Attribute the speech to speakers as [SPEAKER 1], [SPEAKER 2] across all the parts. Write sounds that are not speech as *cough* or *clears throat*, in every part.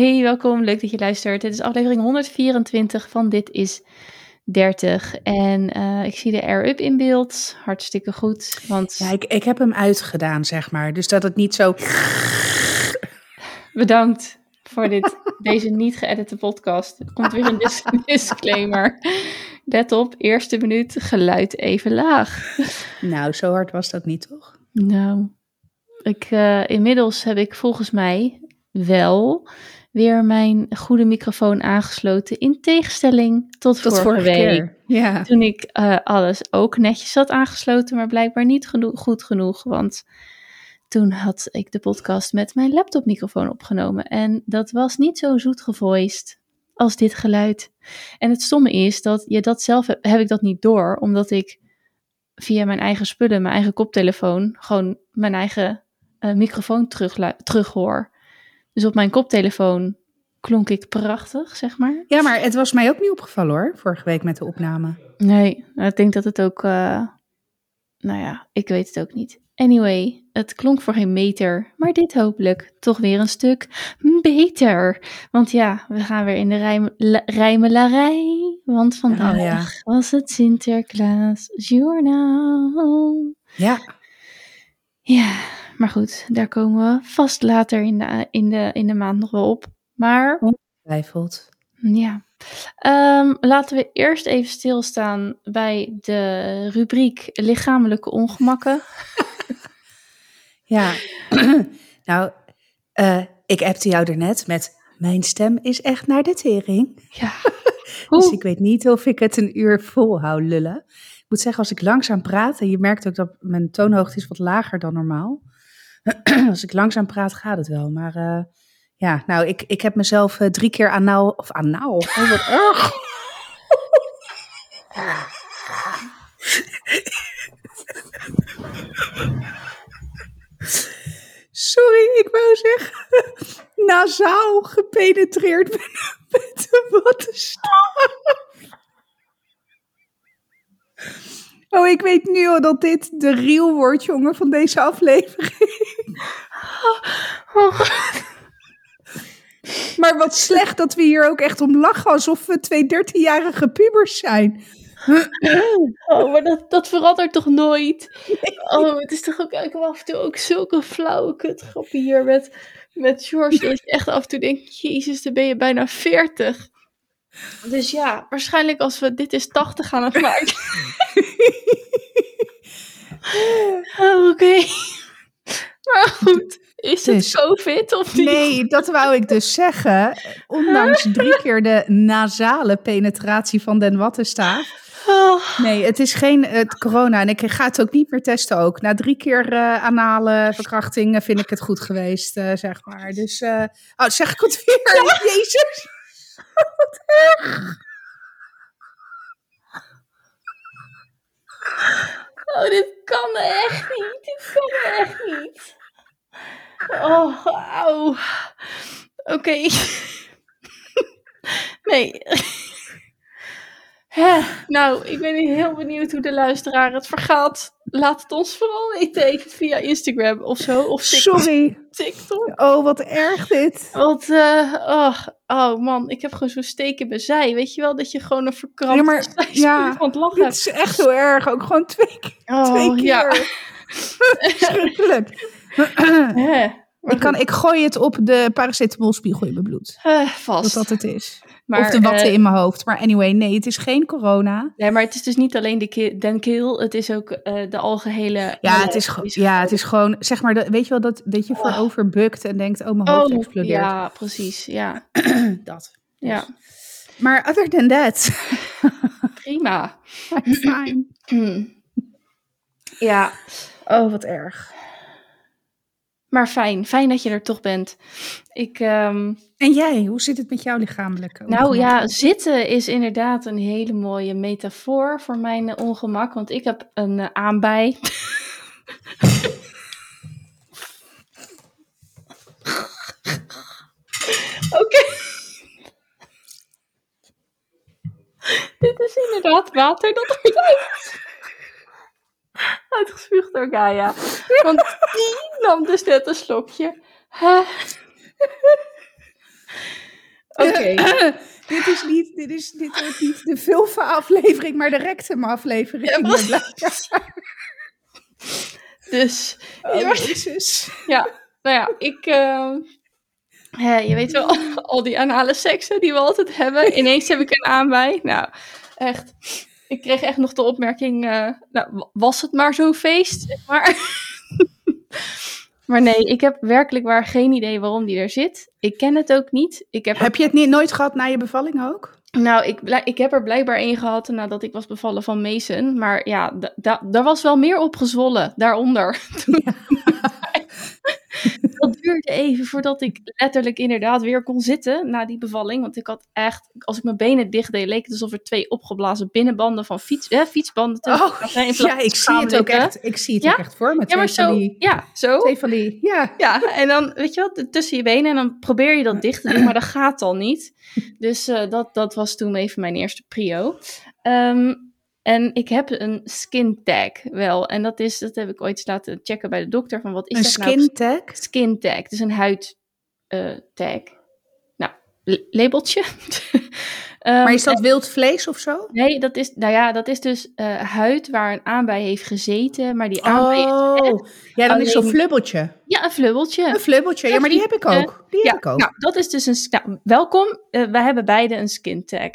[SPEAKER 1] Hey, welkom. Leuk dat je luistert. Dit is aflevering 124 van Dit is 30. En uh, ik zie de air-up in beeld. Hartstikke goed. Want...
[SPEAKER 2] Ja, ik, ik heb hem uitgedaan, zeg maar. Dus dat het niet zo...
[SPEAKER 1] Bedankt voor dit, *laughs* deze niet geëdite podcast. Er komt weer een dis *laughs* disclaimer. Let op, eerste minuut, geluid even laag.
[SPEAKER 2] Nou, zo hard was dat niet, toch?
[SPEAKER 1] Nou, ik, uh, inmiddels heb ik volgens mij wel weer mijn goede microfoon aangesloten. In tegenstelling tot, tot vorige, vorige week. Keer. Ja. Toen ik uh, alles ook netjes had aangesloten, maar blijkbaar niet geno goed genoeg. Want toen had ik de podcast met mijn laptopmicrofoon opgenomen. En dat was niet zo zoet gevoiced als dit geluid. En het stomme is dat je dat zelf heb, heb ik dat niet door, omdat ik via mijn eigen spullen, mijn eigen koptelefoon, gewoon mijn eigen uh, microfoon terug, terug hoor. Dus op mijn koptelefoon klonk ik prachtig, zeg maar.
[SPEAKER 2] Ja, maar het was mij ook niet opgevallen hoor, vorige week met de opname.
[SPEAKER 1] Nee, ik denk dat het ook, uh, nou ja, ik weet het ook niet. Anyway, het klonk voor geen meter, maar dit hopelijk toch weer een stuk beter. Want ja, we gaan weer in de rijm, rijmelarij. Want vandaag oh, ja. was het Sinterklaas Journaal.
[SPEAKER 2] Ja.
[SPEAKER 1] Ja, maar goed, daar komen we vast later in de, in de, in de maand nog wel op. Maar.
[SPEAKER 2] Ongetwijfeld.
[SPEAKER 1] Ja. Um, laten we eerst even stilstaan bij de rubriek lichamelijke ongemakken. *laughs*
[SPEAKER 2] ja, *clears throat* nou, uh, ik appte jou er net met. Mijn stem is echt naar de tering.
[SPEAKER 1] Ja. *laughs*
[SPEAKER 2] dus ik weet niet of ik het een uur volhoud lullen. Ik moet zeggen, als ik langzaam praat, en je merkt ook dat mijn toonhoogte is wat lager dan normaal. *clears throat* Als ik langzaam praat, gaat het wel. Maar uh, ja, nou, ik, ik heb mezelf uh, drie keer anaal... Of anaal? Oh, wat *laughs* erg. Sorry, ik wou zeggen, *laughs* nasaal gepenetreerd *laughs* met een wattenstaaf. Oh, ik weet nu al dat dit de real wordt, jongen, van deze aflevering. Oh. Maar wat slecht dat we hier ook echt om lachen, alsof we twee dertienjarige pubers zijn.
[SPEAKER 1] Oh, maar dat, dat verandert toch nooit? Oh, het is toch ook, ik heb af en toe ook zulke flauwe kutgrappen hier met, met George, dat je echt af en toe denkt, jezus, dan ben je bijna veertig. Dus ja, waarschijnlijk als we dit is 80 gaan het maken. Oh, Oké. Maar goed, is het dus, COVID of niet?
[SPEAKER 2] Nee, dat wou ik dus zeggen. Ondanks drie keer de nasale penetratie van den wattenstaaf. Oh. Nee, het is geen het corona. En ik ga het ook niet meer testen ook. Na drie keer uh, anale verkrachting vind ik het goed geweest, uh, zeg maar. Dus, uh, oh, zeg ik het weer? Ja. Jezus. *laughs* Wat erg.
[SPEAKER 1] Oh, dit kan echt niet. Dit kan echt niet. Oh, auw. Oké. *laughs* Nee. Nou, ik ben heel benieuwd hoe de luisteraar het vergaat. Laat het ons vooral weten even via Instagram of zo. Of
[SPEAKER 2] TikTok. Sorry.
[SPEAKER 1] TikTok.
[SPEAKER 2] Oh, wat erg dit.
[SPEAKER 1] Wat, uh, oh, oh man, ik heb gewoon zo'n steek in mijn zij. Weet je wel, dat je gewoon een verkrampt ja, maar, ja, *laughs* van het lachen
[SPEAKER 2] Het is echt heel erg. Ook gewoon twee, oh, twee keer. *laughs* Ja. Schrikkelijk. ik, kan, ik gooi het op de paracetamolspiegel in mijn bloed.
[SPEAKER 1] Uh, vast.
[SPEAKER 2] Dat dat het is. Maar, of de watten uh, in mijn hoofd. Maar anyway, nee, het is geen corona.
[SPEAKER 1] Nee, maar het is dus niet alleen de den keel. Het is ook uh, de algehele...
[SPEAKER 2] Ja, het is, ja, het is gewoon, zeg maar, dat, weet je wel, dat, dat je voorover oh. bukt en denkt, oh, mijn hoofd oh, explodeert.
[SPEAKER 1] Ja, precies, ja. *clears throat*
[SPEAKER 2] dat.
[SPEAKER 1] Ja.
[SPEAKER 2] Maar other than that... *laughs*
[SPEAKER 1] Prima.
[SPEAKER 2] Fine. *clears throat*
[SPEAKER 1] ja.
[SPEAKER 2] Oh, wat erg.
[SPEAKER 1] Maar fijn, fijn dat je er toch bent. Ik, um...
[SPEAKER 2] En jij, hoe zit het met jouw lichamelijke
[SPEAKER 1] Nou ja, zitten is inderdaad een hele mooie metafoor voor mijn ongemak. Want ik heb een uh, aanbij. *laughs* Oké. *laughs* Dit is inderdaad water dat eruit *laughs* Uitgespuugd door Gaia. Want die nam dus net een slokje.
[SPEAKER 2] Oké. dit is niet, dit is, dit wordt niet de vulva-aflevering, maar de rectum-aflevering. Ja,
[SPEAKER 1] dus.
[SPEAKER 2] Oh, Jezus.
[SPEAKER 1] Ja, nou ja, ik. Uh, je weet wel, al die anale seksen die we altijd hebben. Ineens heb ik een aanbij. Nou, echt. Ik kreeg echt nog de opmerking: uh, nou, was het maar zo'n feest? Maar. *laughs* Maar nee, ik heb werkelijk waar geen idee waarom die er zit. Ik ken het ook niet. Ik heb,
[SPEAKER 2] heb je het niet, nooit gehad na je bevalling ook?
[SPEAKER 1] Nou, ik, ik heb er blijkbaar één gehad nadat ik was bevallen van Mason. Maar ja, daar was wel meer opgezwollen daaronder. *laughs* Ja. *laughs* *laughs* dat duurde even voordat ik letterlijk inderdaad weer kon zitten na die bevalling. Want ik had echt, als ik mijn benen dicht deed, leek het alsof er twee opgeblazen binnenbanden van fiets, eh, fietsbanden
[SPEAKER 2] tussen oh, Ja, ik zie het ook echt. Ik zie het ook echt voor me.
[SPEAKER 1] Ja, maar zo. Die, ja, zo.
[SPEAKER 2] Twee van die, ja.
[SPEAKER 1] Ja, en dan, weet je wat, tussen je benen en dan probeer je dat *laughs* dicht te doen, maar dat gaat al niet. Dus uh, dat, dat was toen even mijn eerste prio. Um, en ik heb een skin tag wel. En dat is, dat heb ik ooit laten checken bij de dokter. Van wat is
[SPEAKER 2] een
[SPEAKER 1] dat
[SPEAKER 2] skin nou? tag?
[SPEAKER 1] Skin tag. Dus een huid uh, tag. Labeltje. *laughs*
[SPEAKER 2] maar ehm, is dat wild vlees of zo?
[SPEAKER 1] Nee, dat is, nou ja, dat is dus uh, huid waar een aanbij heeft gezeten, maar die aanbij oh,
[SPEAKER 2] ja, dan is zo'n flubbeltje.
[SPEAKER 1] Ja, een flubbeltje.
[SPEAKER 2] Een flubbeltje, ja, maar die heb ik ook. Die
[SPEAKER 1] ja,
[SPEAKER 2] heb ik ook.
[SPEAKER 1] Nou, dat is dus een, nou, welkom, uh, we hebben beide een skin tag.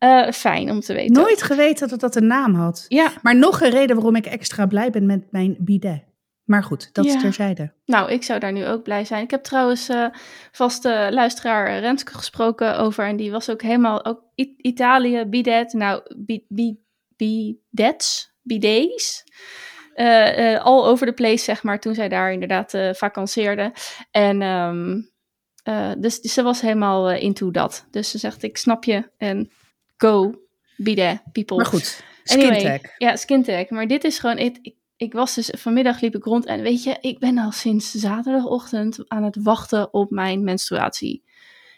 [SPEAKER 1] Uh, fijn om te weten.
[SPEAKER 2] Nooit geweten dat dat een naam had.
[SPEAKER 1] Ja.
[SPEAKER 2] Maar nog een reden waarom ik extra blij ben met mijn bidet. Maar goed, dat is terzijde.
[SPEAKER 1] Nou, ik zou daar nu ook blij zijn. Ik heb trouwens uh, vaste luisteraar Renske gesproken over. En die was ook helemaal, ook Italië, bidet. Nou, bidets, bidets. Uh, uh, all over the place, zeg maar, toen zij daar inderdaad uh, vakanceerde. En um, dus, dus, ze was helemaal into dat. Dus ze zegt, ik snap je en go, bidet, people.
[SPEAKER 2] Maar goed, skin anyway,
[SPEAKER 1] Ja, skin tag. Maar dit is gewoon, ik was dus vanmiddag liep ik rond en weet je, ik ben al sinds zaterdagochtend aan het wachten op mijn menstruatie.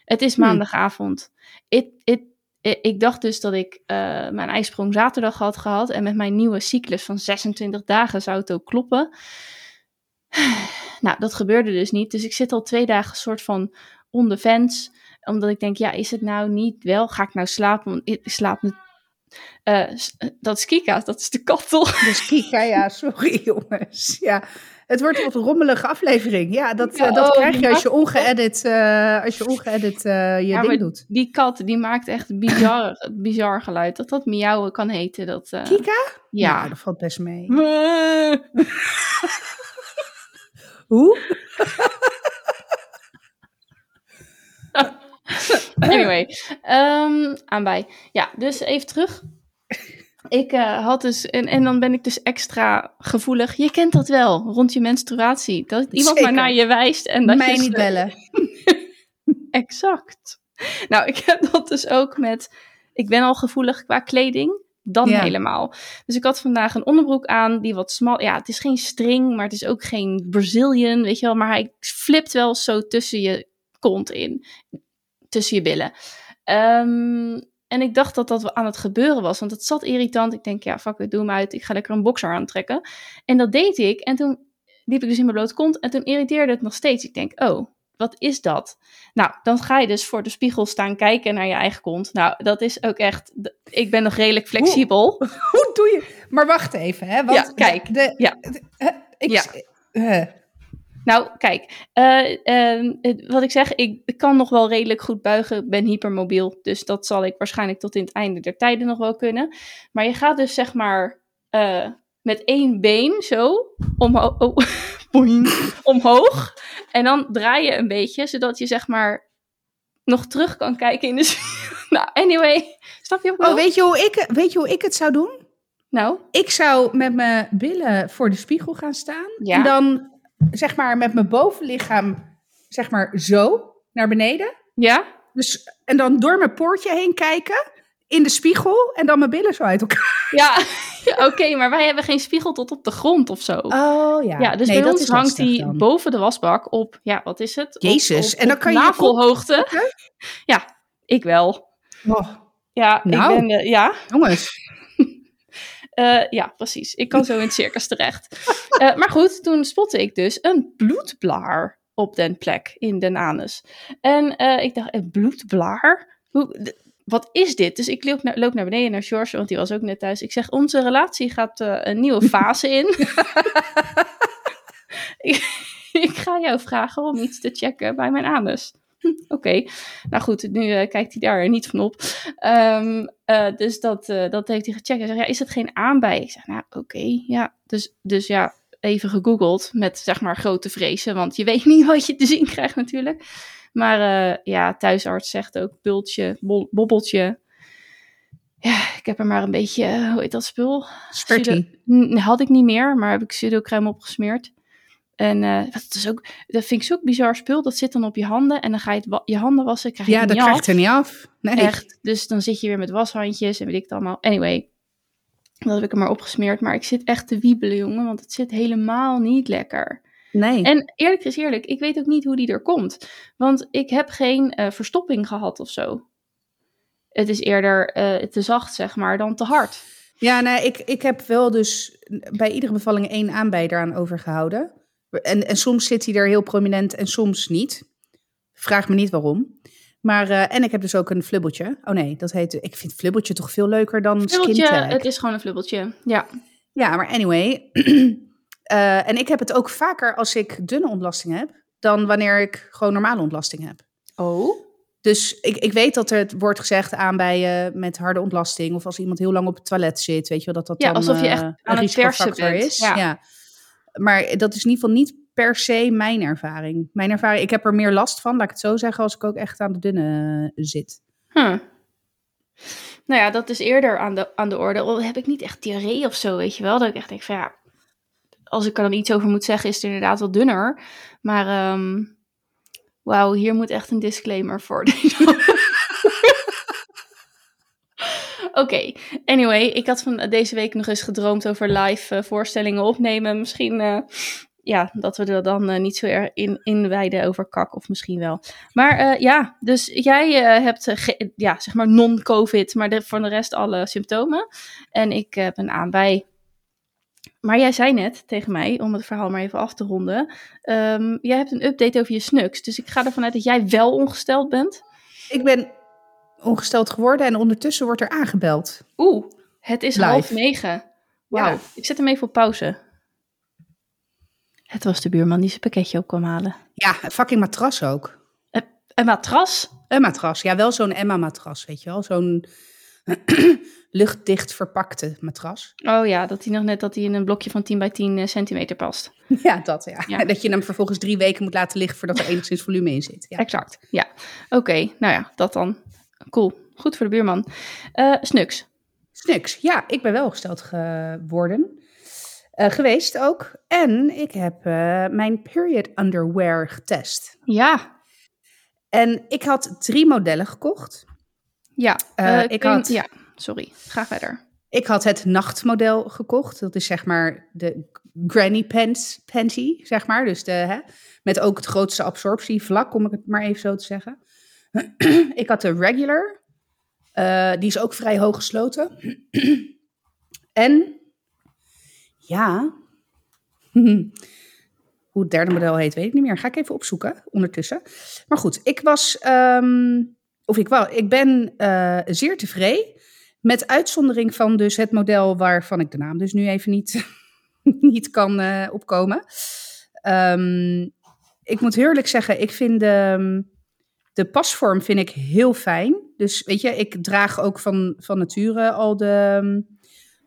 [SPEAKER 1] Het is hmm. maandagavond. It, it, ik dacht dus dat ik uh, mijn ijsprong zaterdag had gehad en met mijn nieuwe cyclus van 26 dagen zou het ook kloppen. *sighs* Nou, dat gebeurde dus niet. Dus ik zit al twee dagen soort van on the fence. Omdat ik denk, ja, is het nou niet wel? Ga ik nou slapen? Want ik slaap uh, dat is Kika, dat is de kat toch?
[SPEAKER 2] Dat is Kika, ja, *laughs* sorry jongens. Ja, het wordt een wat rommelige aflevering. Ja, dat, ja, dat oh, krijg je als je ongeëdit, uh, als je, ongeëdit je ja, ding doet.
[SPEAKER 1] Die kat, die maakt echt bizar, *laughs* bizar geluid. Dat dat miauwen kan heten. Dat,
[SPEAKER 2] Kika?
[SPEAKER 1] Ja.
[SPEAKER 2] Nou, dat valt best mee. *laughs* Hoe? *laughs*
[SPEAKER 1] anyway, um, aan bij. Ja, dus even terug. Ik uh, had dus, en, en dan ben ik dus extra gevoelig. Je kent dat wel, rond je menstruatie. Dat iemand maar naar je wijst. En dat
[SPEAKER 2] Mij
[SPEAKER 1] je
[SPEAKER 2] niet bellen. *laughs*
[SPEAKER 1] exact. Nou, ik heb dat dus ook met, ik ben al gevoelig qua kleding. Dan helemaal. Dus ik had vandaag een onderbroek aan die wat smal. Ja, het is geen string, maar het is ook geen Brazilian, weet je wel. Maar hij flipt wel zo tussen je kont in tussen je billen. Um, en ik dacht dat dat aan het gebeuren was, want het zat irritant. Ik denk, ja, fuck it, doe hem uit. Ik ga lekker een boxer aantrekken. En dat deed ik. En toen liep ik dus in mijn blote kont. En toen irriteerde het nog steeds. Ik denk, oh, wat is dat? Nou, dan ga je dus voor de spiegel staan kijken naar je eigen kont. Nou, dat is ook echt. Ik ben nog redelijk flexibel.
[SPEAKER 2] Hoe, hoe doe je? Maar wacht even, hè? Want
[SPEAKER 1] ja, kijk.
[SPEAKER 2] De,
[SPEAKER 1] ja.
[SPEAKER 2] ik, ja. Uh,
[SPEAKER 1] nou, kijk, uh, uh, wat ik zeg, ik, ik, kan nog wel redelijk goed buigen. Ik ben hypermobiel, dus dat zal ik waarschijnlijk tot in het einde der tijden nog wel kunnen. Maar je gaat dus zeg maar uh, met één been zo omho oh, *laughs* omhoog. En dan draai je een beetje, zodat je zeg maar nog terug kan kijken in de... *laughs* nou, anyway, snap je?
[SPEAKER 2] Oh, weet je, hoe ik, weet je hoe ik het zou doen?
[SPEAKER 1] Nou?
[SPEAKER 2] Ik zou met mijn billen voor de spiegel gaan staan. Ja. En dan zeg maar met mijn bovenlichaam, zeg maar zo naar beneden.
[SPEAKER 1] Ja.
[SPEAKER 2] Dus, en dan door mijn poortje heen kijken in de spiegel en dan mijn billen zo uit elkaar.
[SPEAKER 1] Ja, *laughs* oké, maar wij hebben geen spiegel tot op de grond of zo.
[SPEAKER 2] Oh ja.
[SPEAKER 1] Ja, dus bij ons hangt die boven de wasbak op, ja, wat is het?
[SPEAKER 2] Jezus, en dan kan je
[SPEAKER 1] navelhoogte. Ja, ik wel.
[SPEAKER 2] Oh.
[SPEAKER 1] Ja, nou, ik ben, uh, ja.
[SPEAKER 2] Jongens.
[SPEAKER 1] Uh, ja, precies. Ik kan zo in het circus terecht. Uh, maar goed, toen spotte ik dus een bloedblaar op den plek in den anus. En uh, ik dacht, bloedblaar? Hoe, wat is dit? Dus ik loop naar, loop naar beneden naar George, want die was ook net thuis. Ik zeg, onze relatie gaat een nieuwe fase in. *laughs* *laughs* ik, ik, ga jou vragen om iets te checken bij mijn anus. *laughs* Oké, nou goed, nu uh, kijkt hij daar niet van op. Um, uh, dus dat, dat heeft hij gecheckt. Hij zegt, ja, is het geen aanbij? Ik zeg, nou oké, ja. Dus, dus ja, even gegoogeld met zeg maar grote vrezen, want je weet *laughs* niet wat je te zien krijgt natuurlijk. Maar ja, thuisarts zegt ook bultje, bobbeltje. Ja, ik heb er maar een beetje, hoe heet dat spul?
[SPEAKER 2] Spurty.
[SPEAKER 1] Had ik niet meer, maar heb ik pseudocrème opgesmeerd. En uh, dat, is ook, dat vind ik zo'n bizar spul. Dat zit dan op je handen en dan ga je het je handen wassen. Krijg je
[SPEAKER 2] ja,
[SPEAKER 1] dat
[SPEAKER 2] krijgt er niet af. Nee.
[SPEAKER 1] Echt. Dus dan zit je weer met washandjes en weet ik het allemaal. Anyway, dat heb ik er maar opgesmeerd. Maar ik zit echt te wiebelen, jongen, want het zit helemaal niet lekker.
[SPEAKER 2] Nee.
[SPEAKER 1] En eerlijk is eerlijk, ik weet ook niet hoe die er komt. Want ik heb geen uh, verstopping gehad of zo. Het is eerder uh, te zacht, zeg maar, dan te hard.
[SPEAKER 2] Ja, nee, ik, ik heb wel dus bij iedere bevalling één aanbij eraan overgehouden. En, en soms zit hij er heel prominent en soms niet. Vraag me niet waarom. Maar, uh, en ik heb dus ook een flubbeltje. Oh nee, dat heet. Ik vind flubbeltje toch veel leuker dan
[SPEAKER 1] flubbeltje, Het is gewoon een flubbeltje, ja.
[SPEAKER 2] Ja, maar anyway. Uh, *clears throat* en ik heb het ook vaker als ik dunne ontlasting heb, dan wanneer ik gewoon normale ontlasting heb.
[SPEAKER 1] Oh.
[SPEAKER 2] Dus ik, ik weet dat er het wordt gezegd aan bij uh, met harde ontlasting. Of als iemand heel lang op het toilet zit, weet je wel, dat dat
[SPEAKER 1] ja,
[SPEAKER 2] dan
[SPEAKER 1] alsof je echt aan
[SPEAKER 2] een
[SPEAKER 1] het persen bent.
[SPEAKER 2] is. Ja. ja. Maar dat is in ieder geval niet per se mijn ervaring. Mijn ervaring, ik heb er meer last van, laat ik het zo zeggen, als ik ook echt aan de dunne zit.
[SPEAKER 1] Huh. Nou ja, dat is eerder aan de, aan de orde. Al heb ik niet echt diarree of zo, weet je wel. Dat ik echt denk van ja, als ik er dan iets over moet zeggen, is het inderdaad wat dunner. Maar um, wauw, hier moet echt een disclaimer voor. *laughs* *laughs* Oké, okay. anyway, ik had van deze week nog eens gedroomd over live uh, voorstellingen opnemen. Misschien uh, ja, dat we er dan uh, niet zo erg in, inwijden over kak, of misschien wel. Maar ja, dus jij hebt ja, zeg maar non-COVID, maar de, voor de rest alle symptomen. En ik heb een aanbij. Maar jij zei net tegen mij, om het verhaal maar even af te ronden. Um, jij hebt een update over je snuks. Dus ik ga ervan uit dat jij wel ongesteld bent.
[SPEAKER 2] Ik ben ongesteld geworden en ondertussen wordt er aangebeld.
[SPEAKER 1] Oeh, het is Live. half negen. Wauw, ja. ik zet hem even op pauze. Het was de buurman die zijn pakketje op kwam halen.
[SPEAKER 2] Ja, een fucking matras ook.
[SPEAKER 1] Een, een matras?
[SPEAKER 2] Een matras, ja, wel zo'n Emma-matras, weet je wel. Zo'n *clears throat* luchtdicht verpakte matras.
[SPEAKER 1] Oh ja, dat hij nog net dat hij in een blokje van 10 bij 10 centimeter past. *laughs*
[SPEAKER 2] Ja, dat ja. ja. *laughs* Dat je hem vervolgens drie weken moet laten liggen voordat er enigszins volume in zit. Ja.
[SPEAKER 1] Exact, ja. Oké, okay, nou ja, dat dan. Cool, goed voor de buurman. Uh, Snuks.
[SPEAKER 2] Snuks, ja, ik ben wel gesteld geworden. Uh, geweest ook. En ik heb uh, mijn period underwear getest.
[SPEAKER 1] Ja.
[SPEAKER 2] En ik had drie modellen gekocht.
[SPEAKER 1] Ja, uh, ik had... Ja sorry. Ga verder.
[SPEAKER 2] Ik had het nachtmodel gekocht. Dat is zeg maar de granny pants panty, zeg maar. Dus de, hè, met ook het grootste absorptievlak, om ik het maar even zo te zeggen. Ik had de regular. Uh, die is ook vrij hoog gesloten. en ja, *laughs* hoe het derde model heet, weet ik niet meer. Ga ik even opzoeken ondertussen. Maar goed, ik was, um, of ik, wel, ik ben uh, zeer tevreden met uitzondering van dus het model waarvan ik de naam dus nu even niet, *laughs* niet kan uh, opkomen. Um, ik moet heerlijk zeggen, ik vind de, de pasvorm vind ik heel fijn. Dus weet je, ik draag ook van, van nature al de,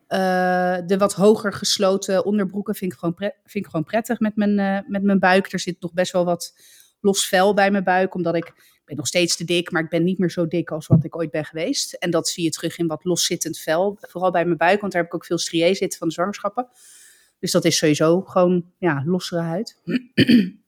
[SPEAKER 2] uh, de wat hoger gesloten onderbroeken. Vind ik gewoon, vind ik gewoon prettig met mijn, uh, met mijn buik. Er zit nog best wel wat los vel bij mijn buik, omdat ik ik ben nog steeds te dik, maar ik ben niet meer zo dik als wat ik ooit ben geweest. En dat zie je terug in wat loszittend vel. Vooral bij mijn buik, want daar heb ik ook veel strié zitten van de zwangerschappen. Dus dat is sowieso gewoon ja, lossere huid. *clears throat*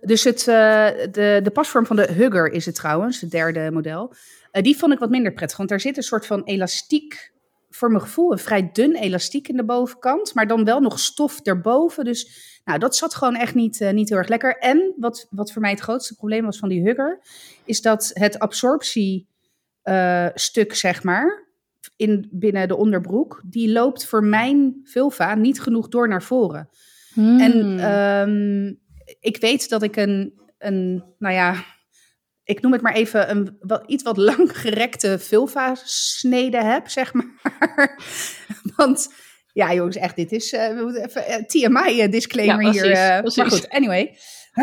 [SPEAKER 2] dus het, uh, de, de pasvorm van de Hugger is het trouwens, het derde model. Uh, die vond ik wat minder prettig, want daar zit een soort van elastiek voor mijn gevoel een vrij dun elastiek in de bovenkant, maar dan wel nog stof erboven. Dus nou, dat zat gewoon echt niet, uh, niet heel erg lekker. En wat, wat voor mij het grootste probleem was van die hugger, is dat het absorptiestuk, zeg maar, in, binnen de onderbroek, die loopt voor mijn vulva niet genoeg door naar voren.
[SPEAKER 1] Hmm.
[SPEAKER 2] En um, ik weet dat ik een, een nou ja, ik noem het maar even een wat, iets wat langgerekte vulva-snede heb, zeg maar. *laughs* Want ja, jongens, echt, dit is, uh, we moeten even uh, eh, TMI-disclaimer ja, hier. Uh, maar goed, anyway.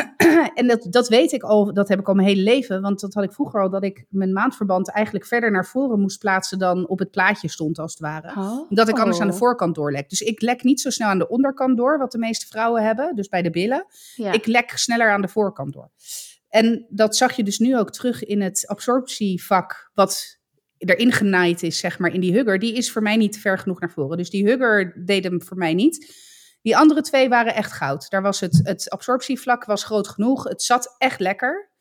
[SPEAKER 2] *clears throat* en dat, dat weet ik al, dat heb ik al mijn hele leven. Want dat had ik vroeger al, dat ik mijn maandverband eigenlijk verder naar voren moest plaatsen dan op het plaatje stond, als het ware. Oh. Dat ik anders aan de oh. voorkant doorlek. Dus ik lek niet zo snel aan de onderkant door, wat de meeste vrouwen hebben, dus bij de billen. Ik lek sneller aan de voorkant door. En dat zag je dus nu ook terug in het absorptievak, wat erin genaaid is, zeg maar, in die hugger. Die is voor mij niet ver genoeg naar voren. Dus die hugger deed hem voor mij niet. Die andere twee waren echt goud. Daar was het, het absorptievlak was groot genoeg. Het zat echt lekker.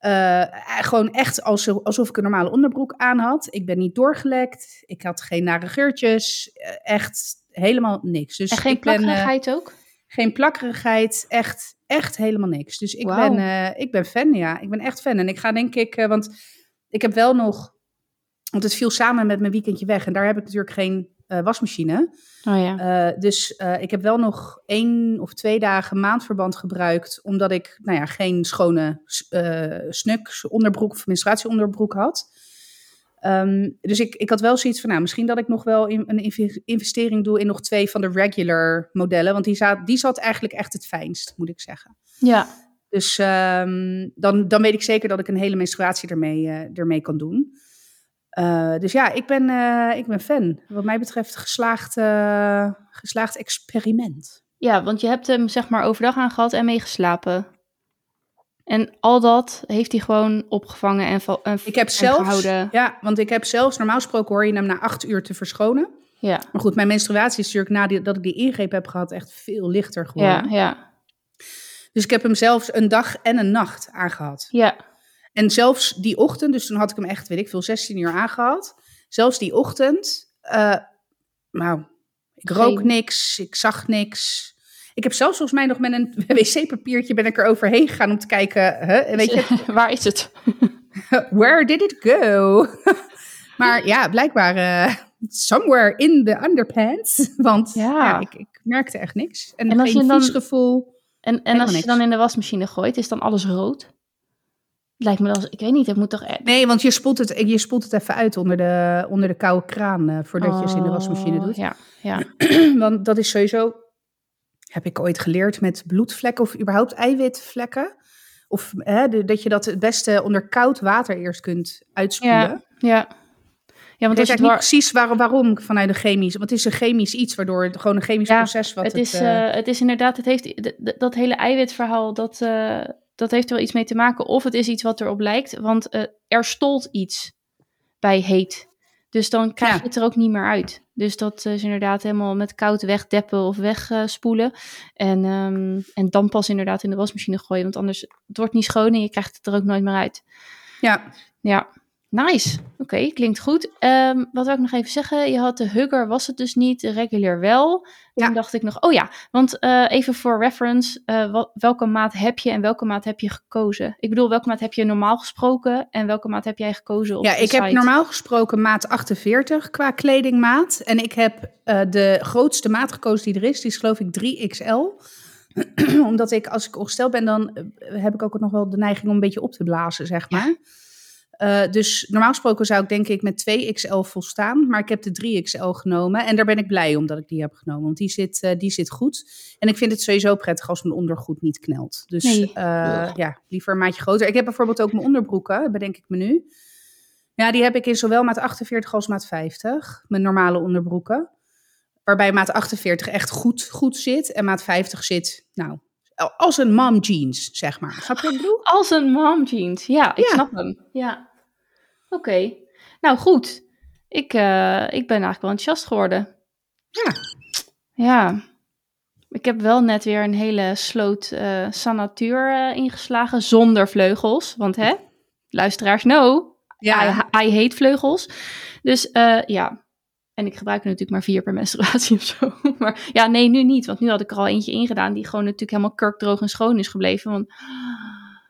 [SPEAKER 2] Uh, gewoon echt alsof, alsof ik een normale onderbroek aan had. Ik ben niet doorgelekt. Ik had geen nare geurtjes. Eh, echt helemaal niks. Dus
[SPEAKER 1] en geen plakkerigheid ook?
[SPEAKER 2] Geen plakkerigheid. Echt, echt helemaal niks. Dus ik, ben, uh, ik ben fan, ja. Ik ben echt fan. En ik ga denk ik, want ik heb wel nog... Want het viel samen met mijn weekendje weg. En daar heb ik natuurlijk geen uh, wasmachine.
[SPEAKER 1] Oh ja.
[SPEAKER 2] Uh, dus uh, ik heb wel nog één of twee dagen maandverband gebruikt, omdat ik nou ja, geen schone snuk onderbroek of menstruatieonderbroek had. Um, dus ik, ik had wel zoiets van, nou, misschien dat ik nog wel in, een investering doe in nog twee van de regular modellen, want die zat, die zat eigenlijk echt het fijnst, moet ik zeggen.
[SPEAKER 1] Ja.
[SPEAKER 2] Dus um, dan, dan weet ik zeker dat ik een hele menstruatie ermee, ermee kan doen. Uh, dus ja, ik ben, uh, ik ben fan. Wat mij betreft geslaagd, uh, geslaagd experiment.
[SPEAKER 1] Ja, want je hebt hem zeg maar overdag aangehad en meegeslapen. En al dat heeft hij gewoon opgevangen en, en,
[SPEAKER 2] ik heb zelfs, gehouden. Ja, want ik heb zelfs, normaal gesproken hoor je hem na acht uur te verschonen.
[SPEAKER 1] Ja.
[SPEAKER 2] Maar goed, mijn menstruatie is natuurlijk nadat ik die ingreep heb gehad echt veel lichter geworden.
[SPEAKER 1] Ja, ja.
[SPEAKER 2] Dus ik heb hem zelfs een dag en een nacht aangehad.
[SPEAKER 1] Ja.
[SPEAKER 2] En zelfs die ochtend, dus toen had ik hem echt, weet ik veel, 16 uur aangehad. Zelfs die ochtend, uh, nou, ik rook niks, ik zag niks. Ik heb zelfs volgens mij nog met een *laughs* wc-papiertje ben ik er overheen gegaan om te kijken, hè, weet je. *laughs*
[SPEAKER 1] Waar is het? *laughs*
[SPEAKER 2] Where did it go? maar ja, blijkbaar uh, somewhere in the underpants. Want ja. ik, ik, merkte echt niks. En, en als geen je dan, gevoel.
[SPEAKER 1] En, en als je dan in de wasmachine gooit, is dan alles rood? Lijkt me als, ik weet niet, het moet toch... E-
[SPEAKER 2] nee, want je spoelt het, je spoelt het even uit onder de, onder de koude kraan uh, voordat je ze in de wasmachine doet.
[SPEAKER 1] Ja, ja. *clears throat*
[SPEAKER 2] want dat is sowieso, heb ik ooit geleerd met bloedvlekken of überhaupt eiwitvlekken. Of hè, dat je dat het beste onder koud water eerst kunt uitspoelen.
[SPEAKER 1] Ja, ja. Ja,
[SPEAKER 2] want ik weet niet precies waarom, waarom vanuit de chemisch. Want het is een chemisch iets, waardoor het gewoon een chemisch proces wat
[SPEAKER 1] het, het is. Uh, het is inderdaad, het heeft dat hele eiwitverhaal, dat, uh, dat heeft er wel iets mee te maken. Of het is iets wat erop lijkt, want uh, er stolt iets bij heet. Dus dan krijg je het er ook niet meer uit. Dus dat is inderdaad helemaal met koud wegdeppen of wegspoelen. en, um, en dan pas inderdaad in de wasmachine gooien. Want anders het wordt niet schoon en je krijgt het er ook nooit meer uit.
[SPEAKER 2] Ja.
[SPEAKER 1] Ja. Nice. Oké, klinkt goed. Um, wat wil ik nog even zeggen? Je had de Hugger, was het dus niet, de regular wel. Toen dacht ik nog, oh ja, want uh, even voor reference, uh, welke maat heb je en welke maat heb je gekozen? Ik bedoel, welke maat heb je normaal gesproken en welke maat heb jij gekozen? Op
[SPEAKER 2] ja, ik heb normaal gesproken maat 48 qua kledingmaat. En ik heb uh, de grootste maat gekozen die er is, die is geloof ik 3XL. *clears throat* Omdat ik, als ik ongesteld ben, dan heb ik ook nog wel de neiging om een beetje op te blazen, zeg maar. Ja. Uh, dus normaal gesproken zou ik denk ik met 2XL volstaan. Maar ik heb de 3XL genomen. En daar ben ik blij om dat ik die heb genomen. Want die zit, uh, die zit goed. En ik vind het sowieso prettig als mijn ondergoed niet knelt. Dus nee. uh, ja, liever een maatje groter. Ik heb bijvoorbeeld ook mijn onderbroeken, bedenk ik me nu. Ja, die heb ik in zowel maat 48 als maat 50. Mijn normale onderbroeken. Waarbij maat 48 echt goed, goed zit. En maat 50 zit, nou, als een mom jeans, zeg maar. Snap je wat ik bedoel?
[SPEAKER 1] Als een mom jeans, ja, ik ja. snap hem. Ja. Oké. Nou goed. Ik, uh, ik ben eigenlijk wel enthousiast geworden.
[SPEAKER 2] Ja.
[SPEAKER 1] Ja. Ik heb wel net weer een hele sloot uh, sanatuur uh, ingeslagen zonder vleugels. Want hè, luisteraars, no. Ja. I, I hate vleugels. Dus ja. En ik gebruik er natuurlijk maar vier per menstruatie *laughs* of zo. Maar ja, nee, nu niet. Want nu had ik er al eentje ingedaan die gewoon natuurlijk helemaal kurkdroog en schoon is gebleven. Want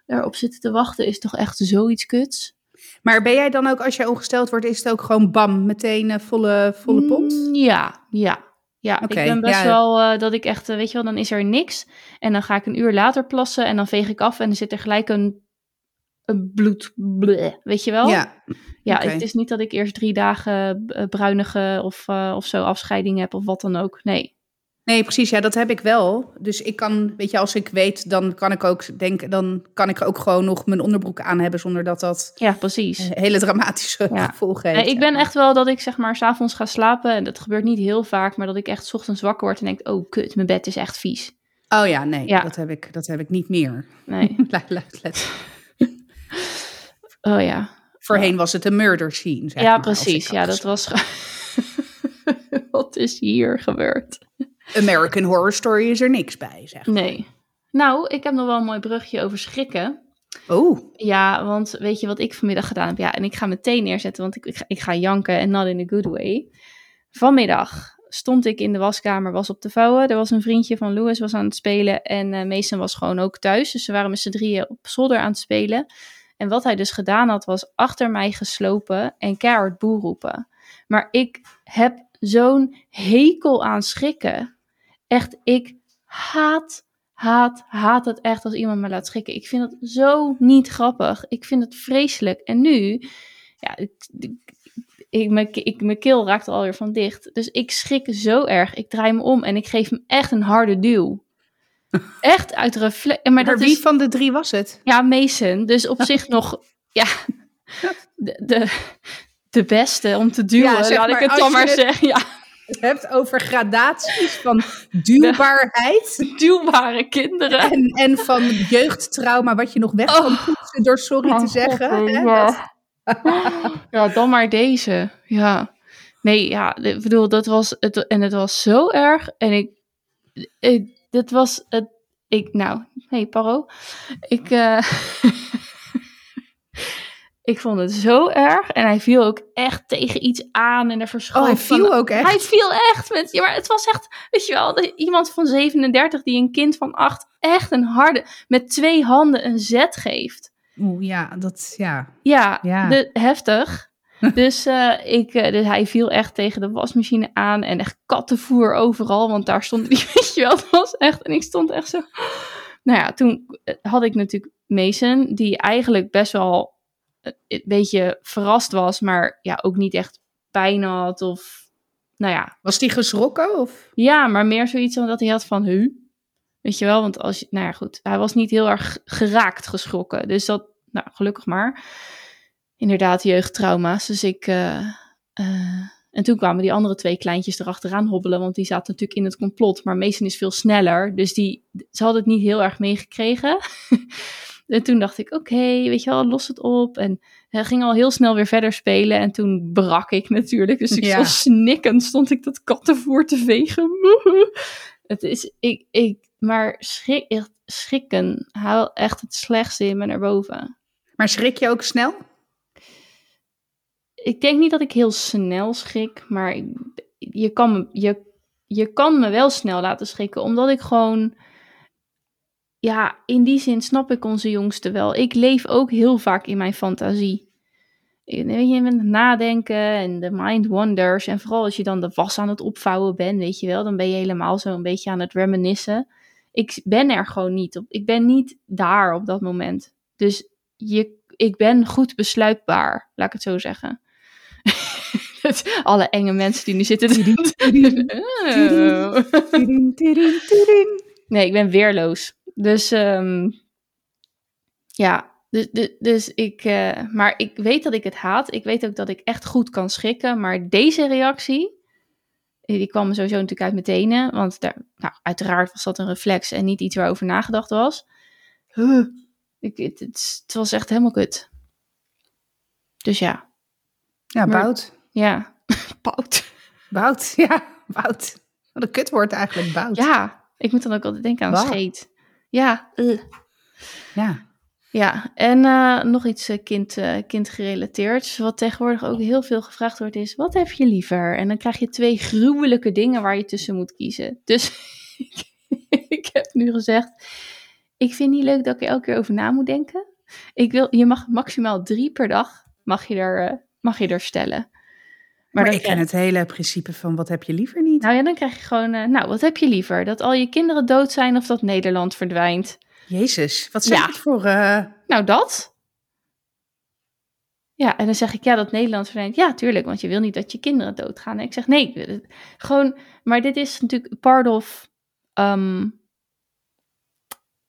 [SPEAKER 1] erop zitten te wachten is toch echt zoiets kuts.
[SPEAKER 2] Maar ben jij dan ook, als jij ongesteld wordt, is het ook gewoon bam, meteen uh, volle, volle pond?
[SPEAKER 1] Mm, ja, ja. Ja, ik ben best wel uh, dat ik echt, weet je wel, dan is er niks. En dan ga ik een uur later plassen en dan veeg ik af en dan zit er gelijk een, een bloed, bleh, weet je wel?
[SPEAKER 2] Ja.
[SPEAKER 1] Ja, het is niet dat ik eerst drie dagen bruinige of, of zo afscheiding heb of wat dan ook. Nee.
[SPEAKER 2] Nee, precies. Ja, dat heb ik wel. Dus ik kan, weet je, als ik weet, dan kan ik ook denken, dan kan ik ook gewoon nog mijn onderbroek aan hebben zonder dat dat.
[SPEAKER 1] Ja, precies.
[SPEAKER 2] Hele dramatische ja. gevolgen heeft.
[SPEAKER 1] ik ben echt wel dat ik zeg maar s'avonds ga slapen en dat gebeurt niet heel vaak, maar dat ik echt s ochtends wakker word en denk, oh kut, mijn bed is echt vies.
[SPEAKER 2] Oh ja, nee, ja. Dat, heb ik, dat heb ik niet meer.
[SPEAKER 1] Nee. *laughs* *laughs* oh ja.
[SPEAKER 2] Voorheen was het een murder scene. Zeg
[SPEAKER 1] ja,
[SPEAKER 2] maar,
[SPEAKER 1] precies. Ja, dat was. *laughs* Wat is hier gebeurd?
[SPEAKER 2] American Horror Story is er niks bij, zeg
[SPEAKER 1] maar. Nee. Nou, ik heb nog wel een mooi brugje over schrikken.
[SPEAKER 2] Oh.
[SPEAKER 1] Ja, want weet je wat ik vanmiddag gedaan heb? Ja, en ik ga meteen neerzetten, want ik, ik, ga, ik ga janken en not in a good way. Vanmiddag stond ik in de waskamer, was op de vouwen. Er was een vriendje van Louis was aan het spelen en uh, Mason was gewoon ook thuis. Dus ze waren met z'n drieën op zolder aan het spelen. En wat hij dus gedaan had, was achter mij geslopen en keihard boer roepen. Maar ik heb zo'n hekel aan schrikken. Echt, ik haat, haat, haat het echt als iemand me laat schrikken. Ik vind het zo niet grappig. Ik vind het vreselijk. En nu, ja, ik, ik, mijn, ik, mijn keel raakt er alweer van dicht. Dus ik schrik zo erg. Ik draai me om en ik geef hem echt een harde duw. *laughs* Echt uit reflex. Maar,
[SPEAKER 2] maar wie van de drie was het?
[SPEAKER 1] Ja, Mason. Dus op *laughs* zich nog, ja, de, de, de beste om te duwen, ja, laat ik het dan maar zeggen. Ja
[SPEAKER 2] het hebt over gradaties van duwbaarheid. *laughs*
[SPEAKER 1] Duwbare kinderen.
[SPEAKER 2] En, en van jeugdtrauma, wat je nog weg kan oh. poetsen door sorry te oh, zeggen. hè?
[SPEAKER 1] Ja. *laughs* ja, dan maar deze. Ja. Nee, ja, ik bedoel, dat was het. En het was zo erg. En ik. ik dit was het. Ik, nou, hey, Paro. Ik. Uh, *laughs* Ik vond het zo erg. En hij viel ook echt tegen iets aan en er verschoot.
[SPEAKER 2] Oh, hij viel ook echt?
[SPEAKER 1] Hij viel echt. Met, ja, maar het was echt, weet je wel, iemand van 37 die een kind van 8 echt een harde, met twee handen een zet geeft.
[SPEAKER 2] Oeh, ja, dat, ja.
[SPEAKER 1] Ja, ja. De, heftig. *laughs* dus, uh, ik, uh, dus hij viel echt tegen de wasmachine aan en echt kattenvoer overal, want daar stond die, *laughs* weet je wel, het was echt, en ik stond echt zo. Nou ja, toen eh, had ik natuurlijk Mason, die eigenlijk best wel een beetje verrast was, maar ja, ook niet echt pijn had of, nou ja.
[SPEAKER 2] Was die geschrokken of?
[SPEAKER 1] Ja, maar meer zoiets dan dat hij had van, hu, weet je wel, want als, nou ja, goed, hij was niet heel erg geraakt geschrokken, dus dat, nou, gelukkig maar. Inderdaad, jeugdtrauma's, dus ik, uh, uh, en toen kwamen die andere twee kleintjes erachteraan hobbelen, want die zaten natuurlijk in het complot. Maar Mason is veel sneller, dus die, ze hadden het niet heel erg meegekregen. *laughs* En toen dacht ik, oké, weet je wel, los het op. En hij ging al heel snel weer verder spelen. En toen brak ik natuurlijk. Dus ik ja. zo snikkend stond ik dat kattenvoer te vegen. het is, ik, ik, maar schrik, echt, schrikken haal echt het slechtste in me naar boven.
[SPEAKER 2] Maar schrik je ook snel?
[SPEAKER 1] Ik denk niet dat ik heel snel schrik, maar je kan me, je, je kan me wel snel laten schrikken, omdat ik gewoon ja, in die zin snap ik onze jongste wel. Ik leef ook heel vaak in mijn fantasie. Weet je, met het nadenken en de mind wonders. En vooral als je dan de was aan het opvouwen bent, weet je wel, dan ben je helemaal zo een beetje aan het reminiscen. Ik ben er gewoon niet op. Ik ben niet daar op dat moment. Dus je, ik ben goed besluitbaar, laat ik het zo zeggen. *laughs* Alle enge mensen die nu zitten. Nee, ik ben weerloos. Dus um, ja, dus, dus, dus ik, uh, maar ik weet dat ik het haat. Ik weet ook dat ik echt goed kan schrikken. Maar deze reactie, die kwam sowieso natuurlijk uit mijn tenen. Want daar, nou, uiteraard was dat een reflex en niet iets waarover nagedacht was. Huh, ik, het, het, was echt helemaal kut. Dus ja.
[SPEAKER 2] Ja, bout.
[SPEAKER 1] Ja, *laughs* bout.
[SPEAKER 2] Bout, ja, bout. Wat een kutwoord eigenlijk, bout.
[SPEAKER 1] Ja, ik moet dan ook altijd denken aan scheet. Ja.
[SPEAKER 2] Ja.
[SPEAKER 1] Ja, en uh, nog iets uh, kind, uh, kindgerelateerd. Wat tegenwoordig ook heel veel gevraagd wordt is, wat heb je liever? En dan krijg je twee gruwelijke dingen waar je tussen moet kiezen. Dus *laughs* ik heb nu gezegd, ik vind niet leuk dat ik er elke keer over na moet denken. Ik wil, je mag maximaal drie per dag, mag je er, mag je er stellen.
[SPEAKER 2] Maar, maar ik ken het hele principe van wat heb je liever niet.
[SPEAKER 1] Nou ja, dan krijg je gewoon, uh, nou wat heb je liever? Dat al je kinderen dood zijn of dat Nederland verdwijnt?
[SPEAKER 2] Jezus, wat zeg ja. voor... Uh...
[SPEAKER 1] Nou dat. Ja, en dan zeg ik, ja, dat Nederland verdwijnt. Ja, tuurlijk, want je wil niet dat je kinderen doodgaan. En ik zeg, nee, gewoon, maar dit is natuurlijk part of, um,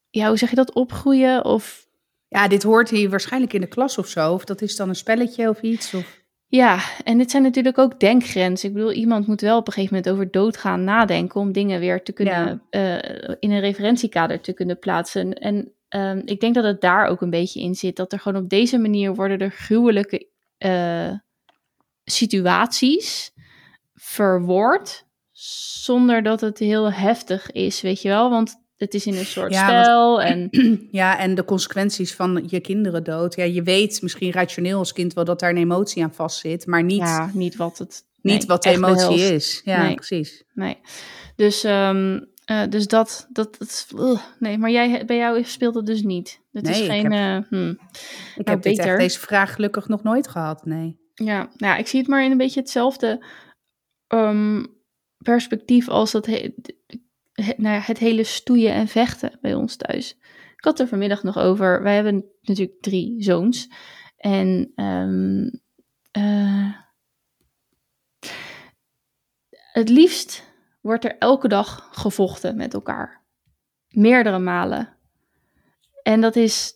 [SPEAKER 1] ja, hoe zeg je dat, opgroeien of...
[SPEAKER 2] Ja, dit hoort hier waarschijnlijk in de klas of zo, of dat is dan een spelletje of iets, of...
[SPEAKER 1] Ja, en dit zijn natuurlijk ook denkgrenzen. Ik bedoel, iemand moet wel op een gegeven moment over doodgaan nadenken om dingen weer te kunnen uh, in een referentiekader te kunnen plaatsen. En um, ik denk dat het daar ook een beetje in zit. Dat er gewoon op deze manier worden er gruwelijke uh, situaties verwoord. Zonder dat het heel heftig is, weet je wel. Want het is in een soort spel. *clears throat* en...
[SPEAKER 2] Ja, en de consequenties van je kinderen dood. Ja, je weet misschien rationeel als kind wel dat daar een emotie aan vastzit, maar niet,
[SPEAKER 1] ja, niet wat het
[SPEAKER 2] niet wat de emotie is. Ja, precies.
[SPEAKER 1] Nee. Dus, um, uh, dus dat, dat, dat uh, nee, maar jij, bij jou speelt het dus niet. Nee, is geen. Ik heb, uh, hmm.
[SPEAKER 2] ik nou, heb beter. deze vraag gelukkig nog nooit gehad. Nee.
[SPEAKER 1] Ja, nou, ik zie het maar in een beetje hetzelfde um, perspectief als dat het, nou het hele stoeien en vechten bij ons thuis. Ik had er vanmiddag nog over. Wij hebben natuurlijk drie zoons. En um, uh, het liefst wordt er elke dag gevochten met elkaar. Meerdere malen. En dat is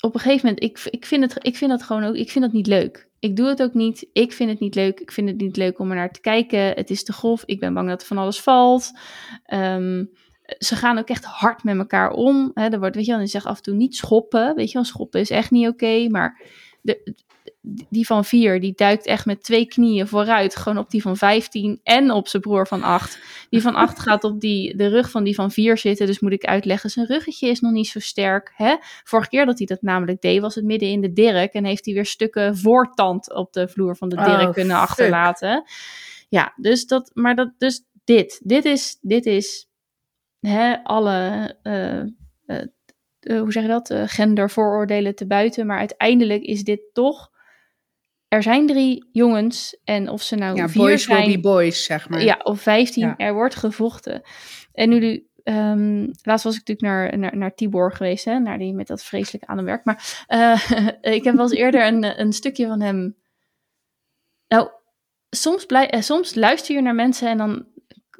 [SPEAKER 1] op een gegeven moment, ik, ik, vind het, ik vind dat gewoon ook, ik vind dat niet leuk. Ik doe het ook niet. Ik vind het niet leuk. Ik vind het niet leuk om er naar te kijken. Het is te grof. Ik ben bang dat er van alles valt. Um, ze gaan ook echt hard met elkaar om. Hè, er wordt, weet je wel, je zegt af en toe niet schoppen. Weet je wel, schoppen is echt niet oké. maar de, die van vier, die duikt echt met twee knieën vooruit. Gewoon op die van 15 en op zijn broer van 8. Die van 8 gaat op die, de rug van die van 4 zitten. Dus moet ik uitleggen, zijn ruggetje is nog niet zo sterk. Hè? Vorige keer dat hij dat namelijk deed, was het midden in de dirk. En heeft hij weer stukken voortand op de vloer van de dirk oh, kunnen achterlaten. Ja, dus dat, maar dat, dus dit. Dit is, dit is hè, alle... Uh, uh, hoe zeg je dat? Uh, gendervooroordelen te buiten. Maar uiteindelijk is dit toch er zijn drie jongens en of ze nou ja, vier
[SPEAKER 2] boys
[SPEAKER 1] zijn...
[SPEAKER 2] will be boys, zeg maar.
[SPEAKER 1] Ja, of vijftien, er wordt gevochten. En nu, um, laatst was ik natuurlijk naar, naar, naar Tibor geweest, hè, naar die met dat vreselijke ademwerk. Maar uh, *laughs* ik heb wel eens eerder een, een stukje van hem... Nou, soms, blij, uh, soms luister je naar mensen en dan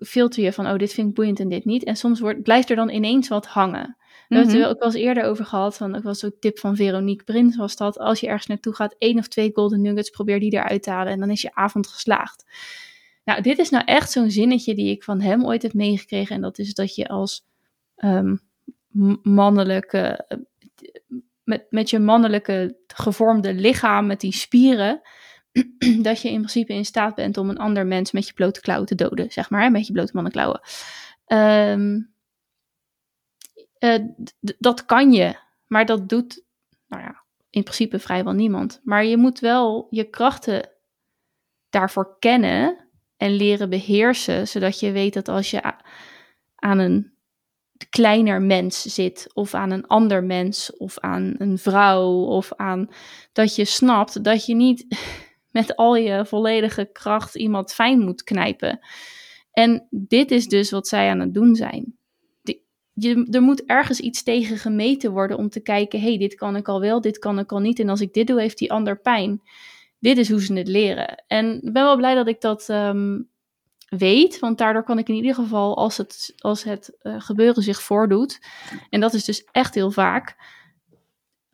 [SPEAKER 1] filter je van, oh, dit vind ik boeiend en dit niet. En soms wordt, blijft er dan ineens wat hangen. We hebben het er ook wel eens eerder over gehad. Van, ook was zo'n tip van Veronique Prins was dat. Als je ergens naartoe gaat, één of twee golden nuggets, probeer die eruit te halen. En dan is je avond geslaagd. Nou, dit is nou echt zo'n zinnetje die ik van hem ooit heb meegekregen. En dat is dat je als um, mannelijke, met, met je mannelijke gevormde lichaam, met die spieren, *clears throat* dat je in principe in staat bent om een ander mens met je blote klauwen te doden, zeg maar, met je blote mannenklauwen. Um, uh, dat kan je, maar dat doet, nou ja, in principe vrijwel niemand. Maar je moet wel je krachten daarvoor kennen en leren beheersen, zodat je weet dat als je aan een kleiner mens zit, of aan een ander mens, of aan een vrouw, of aan dat je snapt dat je niet *laughs* met al je volledige kracht iemand fijn moet knijpen. En dit is dus wat zij aan het doen zijn er moet ergens iets tegen gemeten worden om te kijken, hey, dit kan ik al wel, dit kan ik al niet. En als ik dit doe, heeft die ander pijn. Dit is hoe ze het leren. En ik ben wel blij dat ik dat um, weet, want daardoor kan ik in ieder geval, als het, als het uh, gebeuren zich voordoet, en dat is dus echt heel vaak,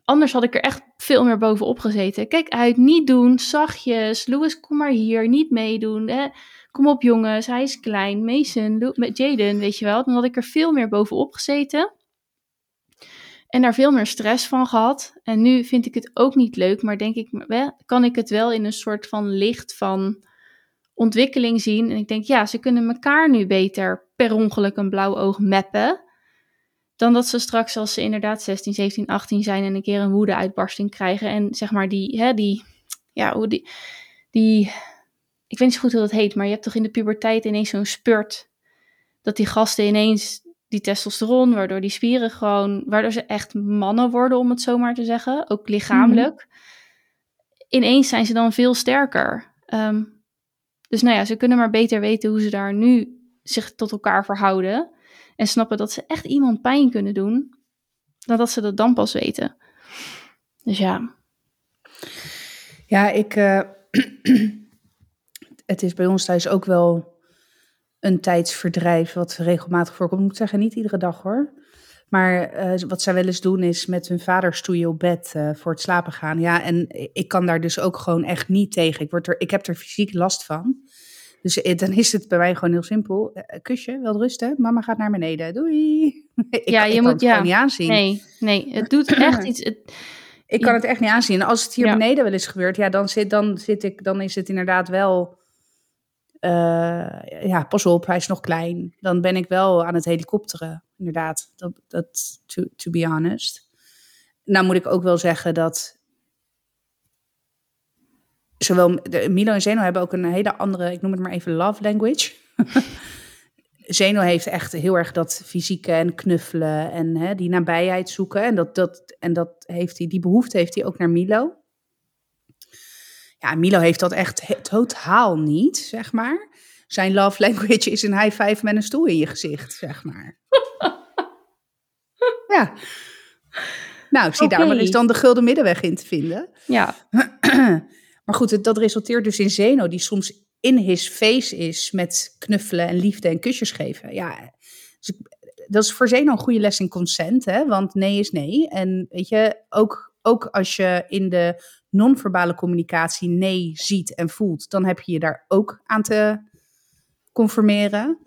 [SPEAKER 1] anders had ik er echt veel meer bovenop gezeten. Kijk uit, niet doen, zachtjes, Louis, kom maar hier, niet meedoen. Hè? Kom op jongens, hij is klein. Mason, met Jaden, weet je wel. Dan had ik er veel meer bovenop gezeten. En daar veel meer stress van gehad. En nu vind ik het ook niet leuk, maar denk ik, kan ik het wel in een soort van licht van ontwikkeling zien. En ik denk, ja, ze kunnen elkaar nu beter per ongeluk een blauw oog mappen. Dan dat ze straks, als ze inderdaad 16, 17, 18 zijn en een keer een woede-uitbarsting krijgen. En zeg maar die, hè, die, ja, hoe die, die ik weet niet zo goed hoe dat heet, maar je hebt toch in de puberteit ineens zo'n spurt. Dat die gasten ineens die testosteron, waardoor die spieren gewoon, waardoor ze echt mannen worden, om het zo maar te zeggen, ook lichamelijk. Ineens zijn ze dan veel sterker. Ehm, Dus nou ja, ze kunnen maar beter weten hoe ze daar nu zich tot elkaar verhouden. En snappen dat ze echt iemand pijn kunnen doen. Dan dat ze dat dan pas weten. Dus ja.
[SPEAKER 2] Ja, ik. Uh, *clears throat* het is bij ons thuis ook wel een tijdsverdrijf wat regelmatig voorkomt. Ik moet zeggen, niet iedere dag hoor. Maar uh, wat zij wel eens doen is met hun vader stoeien op bed uh, voor het slapen gaan. Ja, en ik kan daar dus ook gewoon echt niet tegen. Ik, word er, ik heb er fysiek last van. Dus dan is het bij mij gewoon heel simpel. Kusje, wel rusten. Mama gaat naar beneden. Doei. *laughs* ik,
[SPEAKER 1] ja, je
[SPEAKER 2] ik
[SPEAKER 1] moet
[SPEAKER 2] het
[SPEAKER 1] ja.
[SPEAKER 2] gewoon niet aanzien.
[SPEAKER 1] Nee, nee, het doet echt iets. Het,
[SPEAKER 2] ik kan het echt niet aanzien. En als het hier ja. beneden wel is gebeurd, ja, dan zit, dan zit ik, dan is het inderdaad wel. Uh, ja, pas op, hij is nog klein. Dan ben ik wel aan het helikopteren, inderdaad. Dat, dat to, to be honest. Nou moet ik ook wel zeggen dat zowel Milo en Zeno hebben ook een hele andere, ik noem het maar even love language. *laughs* Zeno heeft echt heel erg dat fysieke en knuffelen en hè, die nabijheid zoeken. En, dat, dat, en dat heeft hij, die behoefte heeft hij ook naar Milo. Ja, Milo heeft dat echt totaal niet, zeg maar. Zijn love language is een high five met een stoel in je gezicht, zeg maar. *laughs* ja. Nou, zie okay. daar maar is dan de gulden middenweg in te vinden.
[SPEAKER 1] Ja. *clears throat*
[SPEAKER 2] maar goed, dat resulteert dus in Zeno, die soms in his face is met knuffelen en liefde en kusjes geven. Ja, dus dat is voor Zeno een goede les in consent, hè? want nee is nee. En weet je, ook, ook als je in de non-verbale communicatie nee ziet en voelt, dan heb je je daar ook aan te conformeren.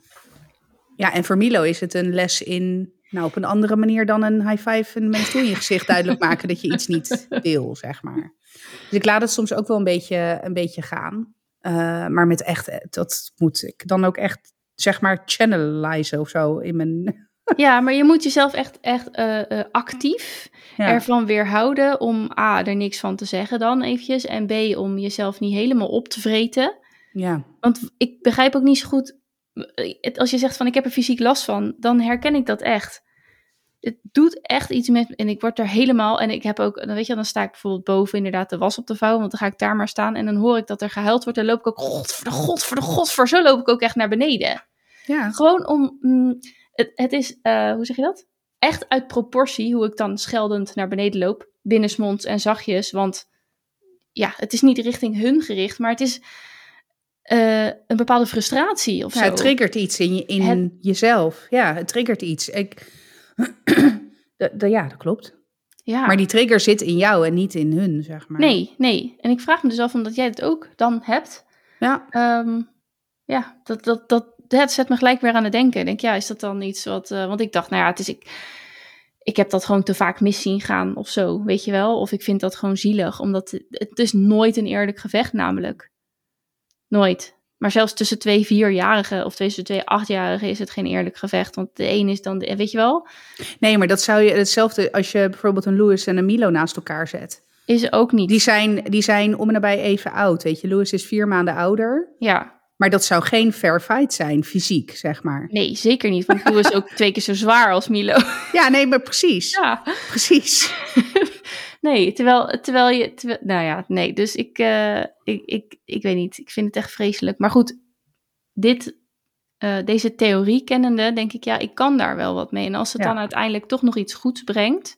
[SPEAKER 2] Ja, en voor Milo is het een les in, nou op een andere manier dan een high five en een in je gezicht duidelijk *laughs* maken dat je iets niet wil, zeg maar. Dus ik laat het soms ook wel een beetje, een beetje gaan. Uh, maar met echt, dat moet ik dan ook echt, zeg maar, channelizen of zo in mijn...
[SPEAKER 1] Ja, maar je moet jezelf echt, echt uh, uh, actief ja. ervan weerhouden om A, er niks van te zeggen dan eventjes. En B, om jezelf niet helemaal op te vreten.
[SPEAKER 2] Ja.
[SPEAKER 1] Want ik begrijp ook niet zo goed, als je zegt van ik heb er fysiek last van, dan herken ik dat echt. Het doet echt iets met en ik word er helemaal en ik heb ook, dan weet je, dan sta ik bijvoorbeeld boven inderdaad de was op te vouwen, want dan ga ik daar maar staan en dan hoor ik dat er gehuild wordt en loop ik ook, god voor de god voor de god voor, zo loop ik ook echt naar beneden.
[SPEAKER 2] Ja.
[SPEAKER 1] Gewoon om, mm, het, het is, uh, hoe zeg je dat? Echt uit proportie hoe ik dan scheldend naar beneden loop, binnensmonds en zachtjes, want ja, het is niet richting hun gericht, maar het is uh, een bepaalde frustratie of
[SPEAKER 2] ja,
[SPEAKER 1] zo.
[SPEAKER 2] Het triggert iets in, je, in het... jezelf. Ja, het triggert iets. Ik, *clears throat* de, de, ja, dat klopt.
[SPEAKER 1] Ja.
[SPEAKER 2] Maar die trigger zit in jou en niet in hun, zeg maar.
[SPEAKER 1] Nee, nee. En ik vraag me dus af omdat jij het ook dan hebt.
[SPEAKER 2] Ja.
[SPEAKER 1] Um, ja, dat, dat, dat, dat zet me gelijk weer aan het denken. Ik denk, ja, is dat dan iets wat... Uh, want ik dacht, nou ja, het is... Ik, ik heb dat gewoon te vaak mis zien gaan of zo, weet je wel? Of ik vind dat gewoon zielig, omdat het, het is nooit een eerlijk gevecht namelijk. Nooit. Maar zelfs tussen twee vierjarigen of tussen twee achtjarigen is het geen eerlijk gevecht. Want de een is dan, de, weet je wel?
[SPEAKER 2] Nee, maar dat zou je hetzelfde als je bijvoorbeeld een Louis en een Milo naast elkaar zet.
[SPEAKER 1] Is ook niet.
[SPEAKER 2] Die zijn, die zijn om en nabij even oud, weet je. Louis is vier maanden ouder.
[SPEAKER 1] Ja.
[SPEAKER 2] Maar dat zou geen fair fight zijn, fysiek, zeg maar.
[SPEAKER 1] Nee, zeker niet. Want Louis is ook *laughs* twee keer zo zwaar als Milo.
[SPEAKER 2] Ja, nee, maar precies.
[SPEAKER 1] Ja.
[SPEAKER 2] Precies. *laughs*
[SPEAKER 1] Nee, terwijl, terwijl je. Terwijl, nou ja, nee. Dus ik, uh, ik, ik, ik weet niet. Ik vind het echt vreselijk. Maar goed, dit, uh, deze theorie kennende, denk ik, ja, ik kan daar wel wat mee. En als het ja. dan uiteindelijk toch nog iets goeds brengt.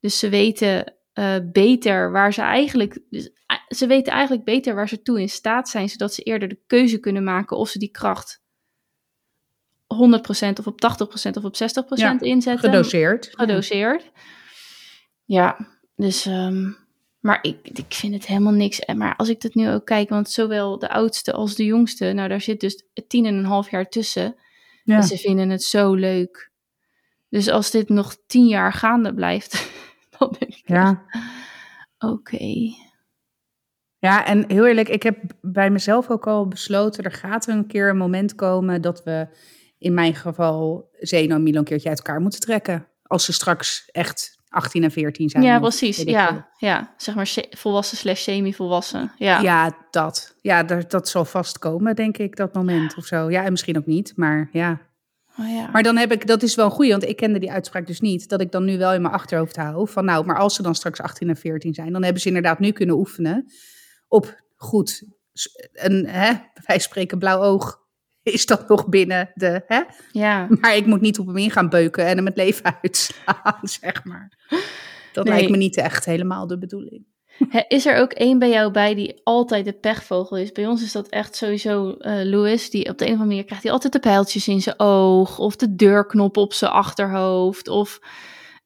[SPEAKER 1] Dus ze weten uh, beter waar ze eigenlijk. Dus, ze weten eigenlijk beter waar ze toe in staat zijn, zodat ze eerder de keuze kunnen maken of ze die kracht 100% of op 80% of op 60% ja, inzetten.
[SPEAKER 2] Gedoseerd.
[SPEAKER 1] Gedoseerd. Ja, dus, um, maar ik, ik vind het helemaal niks. Maar als ik dat nu ook kijk, want zowel de oudste als de jongste, nou daar zit dus tien en een half jaar tussen. Ja. En ze vinden het zo leuk. Dus als dit nog tien jaar gaande blijft, *laughs* dan denk ik,
[SPEAKER 2] ja.
[SPEAKER 1] oké. Okay.
[SPEAKER 2] Ja, en heel eerlijk, ik heb bij mezelf ook al besloten, er gaat er een keer een moment komen dat we in mijn geval Zeno en Milo een keertje uit elkaar moeten trekken. Als ze straks echt 18 en 14 zijn.
[SPEAKER 1] Ja, precies. Ja, ja, zeg maar volwassen slash semi-volwassen. Ja.
[SPEAKER 2] ja, dat. Ja, dat, dat zal vast komen, denk ik, dat moment of zo. Ja, en misschien ook niet, maar ja.
[SPEAKER 1] Oh, ja.
[SPEAKER 2] Maar dan heb ik, dat is wel een goeie, want ik kende die uitspraak dus niet. Dat ik dan nu wel in mijn achterhoofd hou van nou, maar als ze dan straks 18 en 14 zijn, dan hebben ze inderdaad nu kunnen oefenen op goed een, hè, wij spreken blauw oog, *laughs* is dat nog binnen de, hè?
[SPEAKER 1] Ja.
[SPEAKER 2] Maar ik moet niet op hem in gaan beuken en hem het leven uitslaan, *laughs* zeg maar. Dat lijkt me niet echt helemaal de bedoeling.
[SPEAKER 1] Is er ook één bij jou bij die altijd de pechvogel is? Bij ons is dat echt sowieso uh, Louis. Die op de een of andere manier krijgt hij altijd de pijltjes in zijn oog. Of de deurknop op zijn achterhoofd. Of,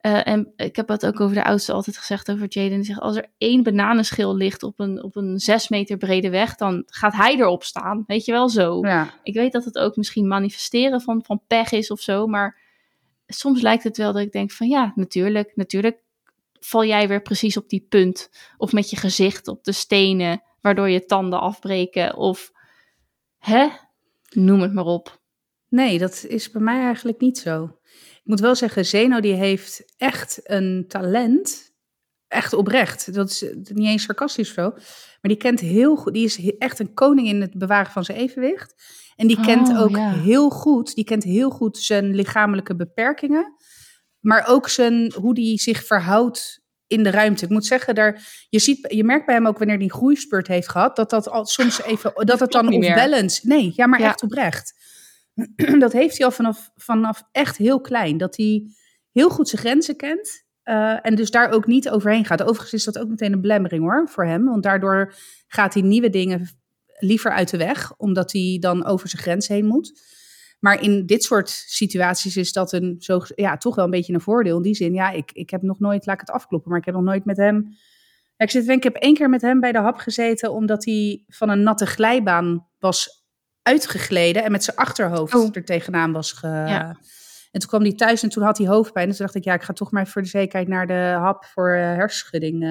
[SPEAKER 1] uh, en ik heb het ook over de oudste altijd gezegd over Jaden. Die zegt, als er één bananenschil ligt op een, op een zes meter brede weg, dan gaat hij erop staan. Weet je wel, zo.
[SPEAKER 2] Ja.
[SPEAKER 1] Ik weet dat het ook misschien manifesteren van, van pech is of zo. Maar soms lijkt het wel dat ik denk van ja, natuurlijk, natuurlijk val jij weer precies op die punt. Of met je gezicht op de stenen, waardoor je tanden afbreken. Of hè, noem het maar op.
[SPEAKER 2] Nee, dat is bij mij eigenlijk niet zo. Ik moet wel zeggen, Zeno die heeft echt een talent. Echt oprecht. Dat is niet eens sarcastisch zo. Maar die kent heel goed. Die is echt een koning in het bewaren van zijn evenwicht. En die kent
[SPEAKER 1] Oh,
[SPEAKER 2] ook
[SPEAKER 1] ja.
[SPEAKER 2] heel goed. Die kent heel goed zijn lichamelijke beperkingen. Maar ook zijn, hoe die zich verhoudt in de ruimte. Ik moet zeggen, daar, je, ziet, je merkt bij hem ook wanneer hij een groeispurt heeft gehad, dat dat al soms even, dat het dan
[SPEAKER 1] niet
[SPEAKER 2] off
[SPEAKER 1] meer.
[SPEAKER 2] balance. Nee, ja, maar
[SPEAKER 1] Ja.
[SPEAKER 2] echt oprecht. *clears throat* dat heeft hij al vanaf, vanaf echt heel klein. Dat hij heel goed zijn grenzen kent. eh, en dus daar ook niet overheen gaat. Overigens is dat ook meteen een belemmering hoor, voor hem. Want daardoor gaat hij nieuwe dingen liever uit de weg. Omdat hij dan over zijn grens heen moet. Maar in dit soort situaties is dat een, zo, ja, toch wel een beetje een voordeel. In die zin, ja, ik, ik heb nog nooit, laat ik het afkloppen, maar ik heb nog nooit met hem... Ik, zit, ik heb één keer met hem bij de hap gezeten, omdat hij van een natte glijbaan was uitgegleden en met zijn achterhoofd
[SPEAKER 1] Oh.
[SPEAKER 2] er tegenaan was ge...
[SPEAKER 1] Ja.
[SPEAKER 2] En toen kwam hij thuis en toen had hij hoofdpijn. En toen dacht ik, ja, ik ga toch maar voor de zekerheid naar de hap voor eh, hersenschudding. Eh,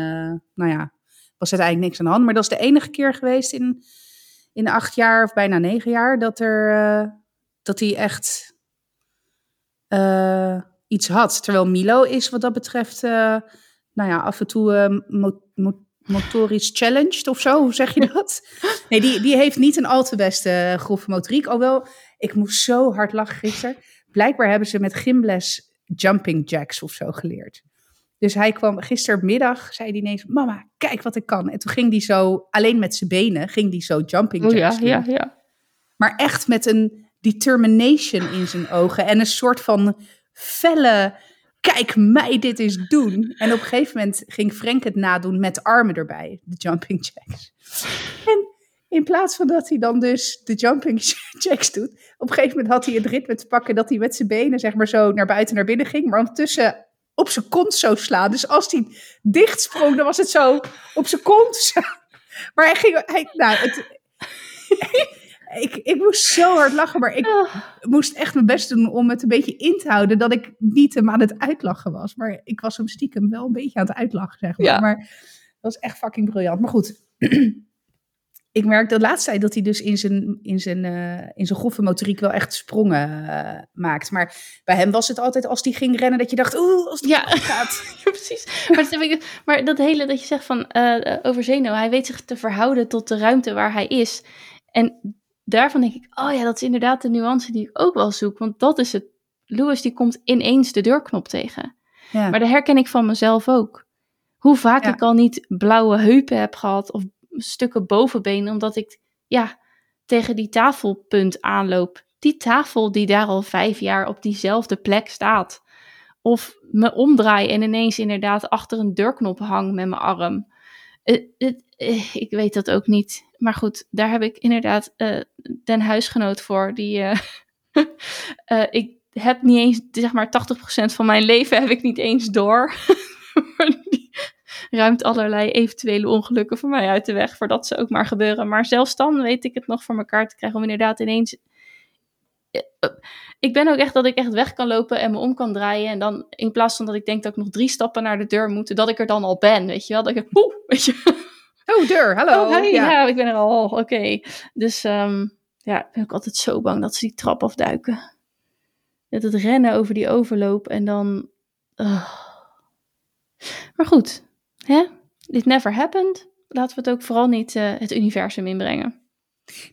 [SPEAKER 2] nou ja, was uiteindelijk niks aan de hand. Maar dat is de enige keer geweest in, in acht jaar of bijna negen jaar dat er... eh, dat hij echt iets had. Terwijl Milo is wat dat betreft, nou ja, af en toe mo- mo- motorisch challenged of zo. Hoe zeg je *laughs* dat? Nee, die, die heeft niet een al te beste eh, grove motoriek. Alhoewel, ik moest zo hard lachen gisteren. Blijkbaar hebben ze met gymles jumping jacks of zo geleerd. Dus hij kwam gistermiddag, zei hij ineens, mama, kijk wat ik kan. En toen ging hij zo, alleen met zijn benen, ging hij zo jumping
[SPEAKER 1] Oh
[SPEAKER 2] jacks
[SPEAKER 1] ja,
[SPEAKER 2] doen
[SPEAKER 1] ja, ja.
[SPEAKER 2] maar echt met een determination in zijn ogen en een soort van felle, kijk mij dit eens doen. En op een gegeven moment ging Frank het nadoen met armen erbij, de jumping jacks. En in plaats van dat hij dan dus de jumping *laughs* jacks doet, op een gegeven moment had hij het ritme te pakken dat hij met zijn benen zeg maar zo naar buiten naar binnen ging, maar ondertussen op zijn kont zo slaan. Dus als hij dicht sprong, dan was het zo op zijn kont. *laughs* Maar hij ging, hij, nou, het, ik, ik moest zo hard lachen, maar ik
[SPEAKER 1] Oh,
[SPEAKER 2] moest echt mijn best doen om het een beetje in te houden dat ik niet hem aan het uitlachen was. Maar ik was hem stiekem wel een beetje aan het uitlachen, zeg maar.
[SPEAKER 1] Ja.
[SPEAKER 2] Maar dat was echt fucking briljant. Maar goed, *clears throat* ik merk de laatste tijd dat hij dus in zijn, in zijn, eh, in zijn grove motoriek wel echt sprongen eh, maakt. Maar bij hem was het altijd als hij ging rennen dat je dacht, oeh, als het
[SPEAKER 1] Ja.
[SPEAKER 2] gaat. *laughs*
[SPEAKER 1] Ja, precies. Maar dat, maar hele dat je zegt van eh, over Zeno, hij weet zich te verhouden tot de ruimte waar hij is. En daarvan denk ik, oh ja, dat is inderdaad de nuance die ik ook wel zoek. Want dat is het. Louis die komt ineens de deurknop tegen.
[SPEAKER 2] Ja.
[SPEAKER 1] Maar dat herken ik van mezelf ook. Hoe vaak
[SPEAKER 2] Ja.
[SPEAKER 1] ik al niet blauwe heupen heb gehad of stukken bovenbenen, omdat ik ja, tegen die tafelpunt aanloop. Die tafel die daar al vijf jaar op diezelfde plek staat. Of me omdraai en ineens inderdaad achter een deurknop hang met mijn arm. Eh, het- eh, ik weet dat ook niet. Maar goed, daar heb ik inderdaad eh, den huisgenoot voor. Die, eh, *laughs* eh, ik heb niet eens, zeg maar 80% van mijn leven heb ik niet eens door. *laughs* Die ruimt allerlei eventuele ongelukken voor mij uit de weg, voordat ze ook maar gebeuren. Maar zelfs dan weet ik het nog voor elkaar te krijgen om inderdaad ineens ik ben ook echt dat ik echt weg kan lopen en me om kan draaien. En dan in plaats van dat ik denk dat ik nog drie stappen naar de deur moet, dat ik er dan al ben. Weet je wel? Dat ik, poeh, weet je.
[SPEAKER 2] Oh, deur, hallo.
[SPEAKER 1] Oh, hey,
[SPEAKER 2] ja.
[SPEAKER 1] ja. ik ben er al. Oké. Dus ehm, ja, ik ben ook altijd zo bang dat ze die trap afduiken. Dat het rennen over die overloop en dan. ah. Maar goed, hè? It never happened. Laten we het ook vooral niet eh, het universum inbrengen.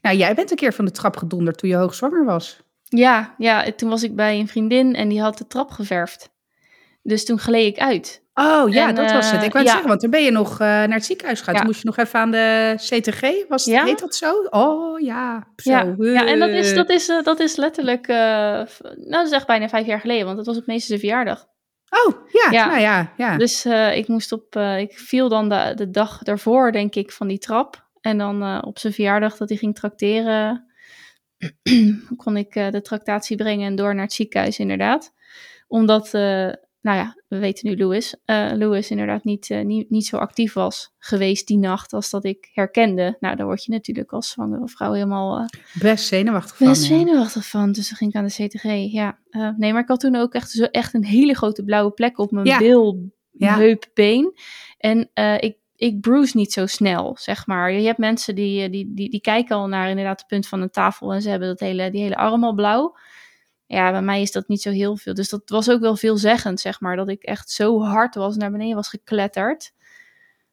[SPEAKER 2] Nou, jij bent een keer van de trap gedonderd toen je hoogzwanger was.
[SPEAKER 1] Ja, ja, toen was ik bij een vriendin en die had de trap geverfd. Dus toen gleed ik uit.
[SPEAKER 2] Oh ja, dat was het. Ik wou zeggen, want toen ben je nog naar het ziekenhuis gegaan. Toen moest je nog even aan de CTG. Was het, heet dat zo? Oh ja. Zo.
[SPEAKER 1] Ja. ja, en dat is, dat is, dat is letterlijk, nou dat is echt bijna vijf jaar geleden, want dat was op meeste verjaardag.
[SPEAKER 2] Oh, ja, ja. Nou ja, ja.
[SPEAKER 1] Dus ik moest op, ik viel dan de, de dag daarvoor, denk ik, van die trap. En dan op zijn verjaardag dat hij ging trakteren, *clears throat* kon ik de tractatie brengen en door naar het ziekenhuis, inderdaad. Omdat nou ja, we weten nu Louis, uh, Louis inderdaad niet, uh, niet, niet zo actief was geweest die nacht als dat ik herkende. Nou, daar word je natuurlijk als zwangere vrouw helemaal... Uh,
[SPEAKER 2] best zenuwachtig van.
[SPEAKER 1] Best zenuwachtig van, dus dan ging ik aan de CTG, ja. nee, maar ik had toen ook echt, zo, echt een hele grote blauwe plek op mijn ja. bil, ja. heup, been. En ik, ik bruise niet zo snel, zeg maar. Je hebt mensen die, die, die, die kijken al naar inderdaad het punt van een tafel en ze hebben dat hele, die hele arm al blauw ja, bij mij is dat niet zo heel veel. Dus dat was ook wel veelzeggend, zeg maar. Dat ik echt zo hard was, naar beneden was gekletterd.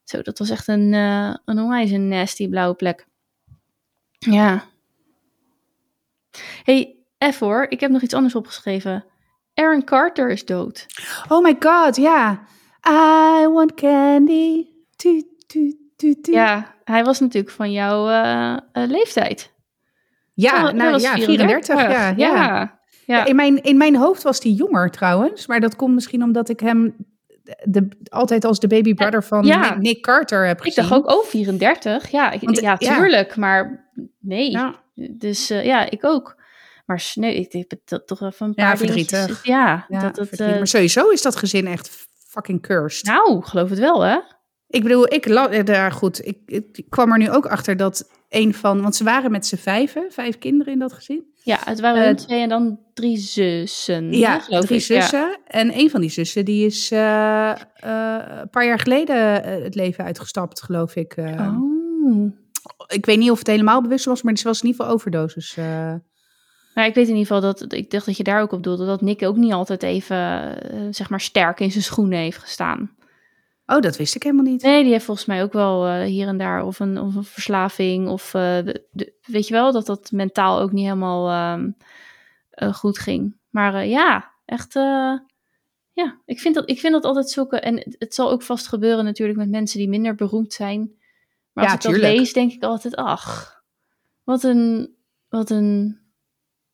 [SPEAKER 1] Zo, dat was echt een, uh, een onwijs een nasty blauwe plek. Ja. hey, even hoor. Ik heb nog iets anders opgeschreven. Aaron Carter is dood.
[SPEAKER 2] Oh my god, ja. I want candy.
[SPEAKER 1] Ja, hij was natuurlijk van jouw uh, uh, leeftijd.
[SPEAKER 2] Ja, nou ja, 34. ja, ja. Ja. In, mijn, in mijn hoofd was hij jonger trouwens. Maar dat komt misschien omdat ik hem de, altijd als de baby brother van Nick Carter heb gezien.
[SPEAKER 1] Ik dacht ook, oh, 34. Ja, ik, ja tuurlijk. Maar nee. Dus uh, ja, ik ook. Maar nee, ik heb het toch even een paar
[SPEAKER 2] Ja, verdrietig.
[SPEAKER 1] Ja,
[SPEAKER 2] dat, uh, maar sowieso is dat gezin echt fucking cursed.
[SPEAKER 1] Nou, geloof het wel, hè?
[SPEAKER 2] Ik bedoel, ik daar goed. Ik, ik, kwam er nu ook achter dat een van, want ze waren met z'n vijven, vijf kinderen in dat gezin.
[SPEAKER 1] Ja, het waren uh, twee en dan drie zussen.
[SPEAKER 2] Ja, drie zussen. En een van die zussen die is uh, uh, een paar jaar geleden het leven uitgestapt, geloof ik.
[SPEAKER 1] oh.
[SPEAKER 2] Ik weet niet of het helemaal bewust was, maar ze was in ieder geval overdosis.
[SPEAKER 1] Maar ik weet in ieder geval dat, ik dacht dat je daar ook op doelde, dat Nick ook niet altijd even, zeg maar, sterk in zijn schoenen heeft gestaan.
[SPEAKER 2] Oh, dat wist ik helemaal niet.
[SPEAKER 1] Nee, die heeft volgens mij ook wel uh, hier en daar of een, of een verslaving. Of uh, de, weet je wel, dat dat mentaal ook niet helemaal um, uh, goed ging. Maar ja, echt. ja, ik vind, dat, ik vind dat altijd zoeken. En het zal ook vast gebeuren natuurlijk met mensen die minder beroemd zijn. Maar als ja, ik dat lees, denk ik altijd, ach, wat een, wat een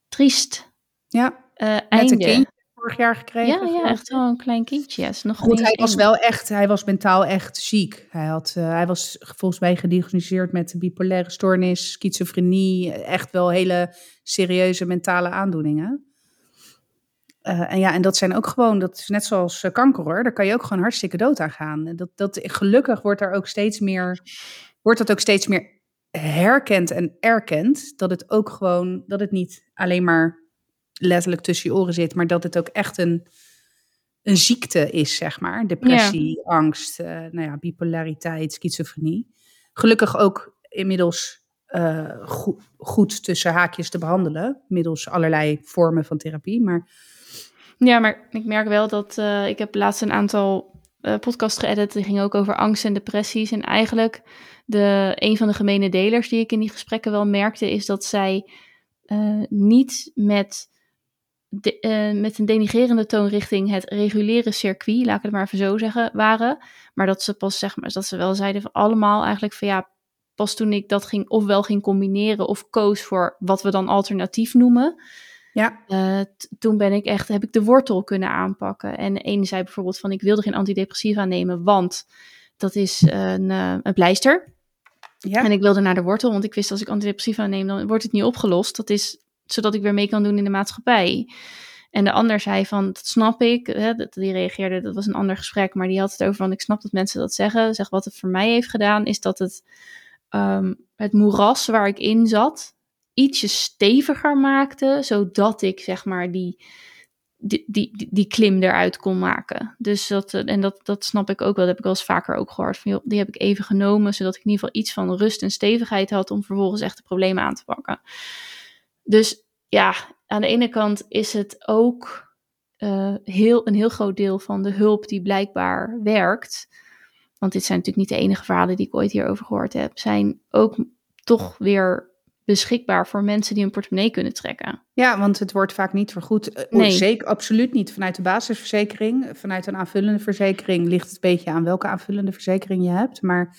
[SPEAKER 1] triest
[SPEAKER 2] ja,
[SPEAKER 1] einde
[SPEAKER 2] vorig jaar gekregen.
[SPEAKER 1] Ja, ja echt wel een klein kindje. Is nog
[SPEAKER 2] Goed, hij was wel echt, hij was mentaal echt ziek. Hij, had, uh, hij was volgens mij gediagnosticeerd met bipolaire stoornis, schizofrenie, echt wel hele serieuze mentale aandoeningen. Uh, en ja, en dat zijn ook gewoon, dat is net zoals uh, kanker hoor, daar kan je ook gewoon hartstikke dood aan gaan. Dat, dat, gelukkig wordt er ook steeds meer, wordt dat ook steeds meer herkend en erkend, dat het ook gewoon, dat het niet alleen maar letterlijk tussen je oren zit, maar dat het ook echt een, een ziekte is, zeg maar. Depressie, angst, uh, nou ja, bipolariteit, schizofrenie. Gelukkig ook inmiddels uh, goed tussen haakjes te behandelen, middels allerlei vormen van therapie. Maar...
[SPEAKER 1] Ja, maar ik merk wel dat uh, ik heb laatst een aantal podcasts geëdit, die gingen ook over angst en depressies. En eigenlijk de, een van de gemene delers die ik in die gesprekken wel merkte, is dat zij niet met de, uh, met een denigerende toon richting het reguliere circuit, laat ik het maar even zo zeggen, waren. Maar dat ze pas, zeg maar, dat ze wel zeiden van allemaal eigenlijk van ja, pas toen ik dat ging ofwel ging combineren of koos voor wat we dan alternatief noemen.
[SPEAKER 2] Ja.
[SPEAKER 1] Uh, toen ben ik echt, heb ik de wortel kunnen aanpakken. En de ene zei bijvoorbeeld van ik wilde geen antidepressiva nemen, want dat is een, uh, een pleister. Ja. En ik wilde naar de wortel, want ik wist als ik antidepressiva neem, dan wordt het niet opgelost. Dat is zodat ik weer mee kan doen in de maatschappij. En de ander zei van, dat snap ik. Hè, die reageerde, dat was een ander gesprek, maar die had het over van, ik snap dat mensen dat zeggen. Zeg, wat het voor mij heeft gedaan, is dat het, um, het moeras waar ik in zat, ietsje steviger maakte, zodat ik, zeg maar, die, die, die, die klim eruit kon maken. Dus dat, en dat, dat snap ik ook wel, dat heb ik wel eens vaker ook gehoord. Van, die heb ik even genomen, zodat ik in ieder geval iets van rust en stevigheid had om vervolgens echt de problemen aan te pakken. Dus ja, aan de ene kant is het ook uh, heel, een heel groot deel van de hulp die blijkbaar werkt. Want dit zijn natuurlijk niet de enige verhalen die ik ooit hierover gehoord heb. Zijn ook toch weer beschikbaar voor mensen die een portemonnee kunnen trekken.
[SPEAKER 2] Ja, want het wordt vaak niet vergoed. Eh, nee. Zeker, absoluut niet. Vanuit de basisverzekering, vanuit een aanvullende verzekering ligt het een beetje aan welke aanvullende verzekering je hebt. Maar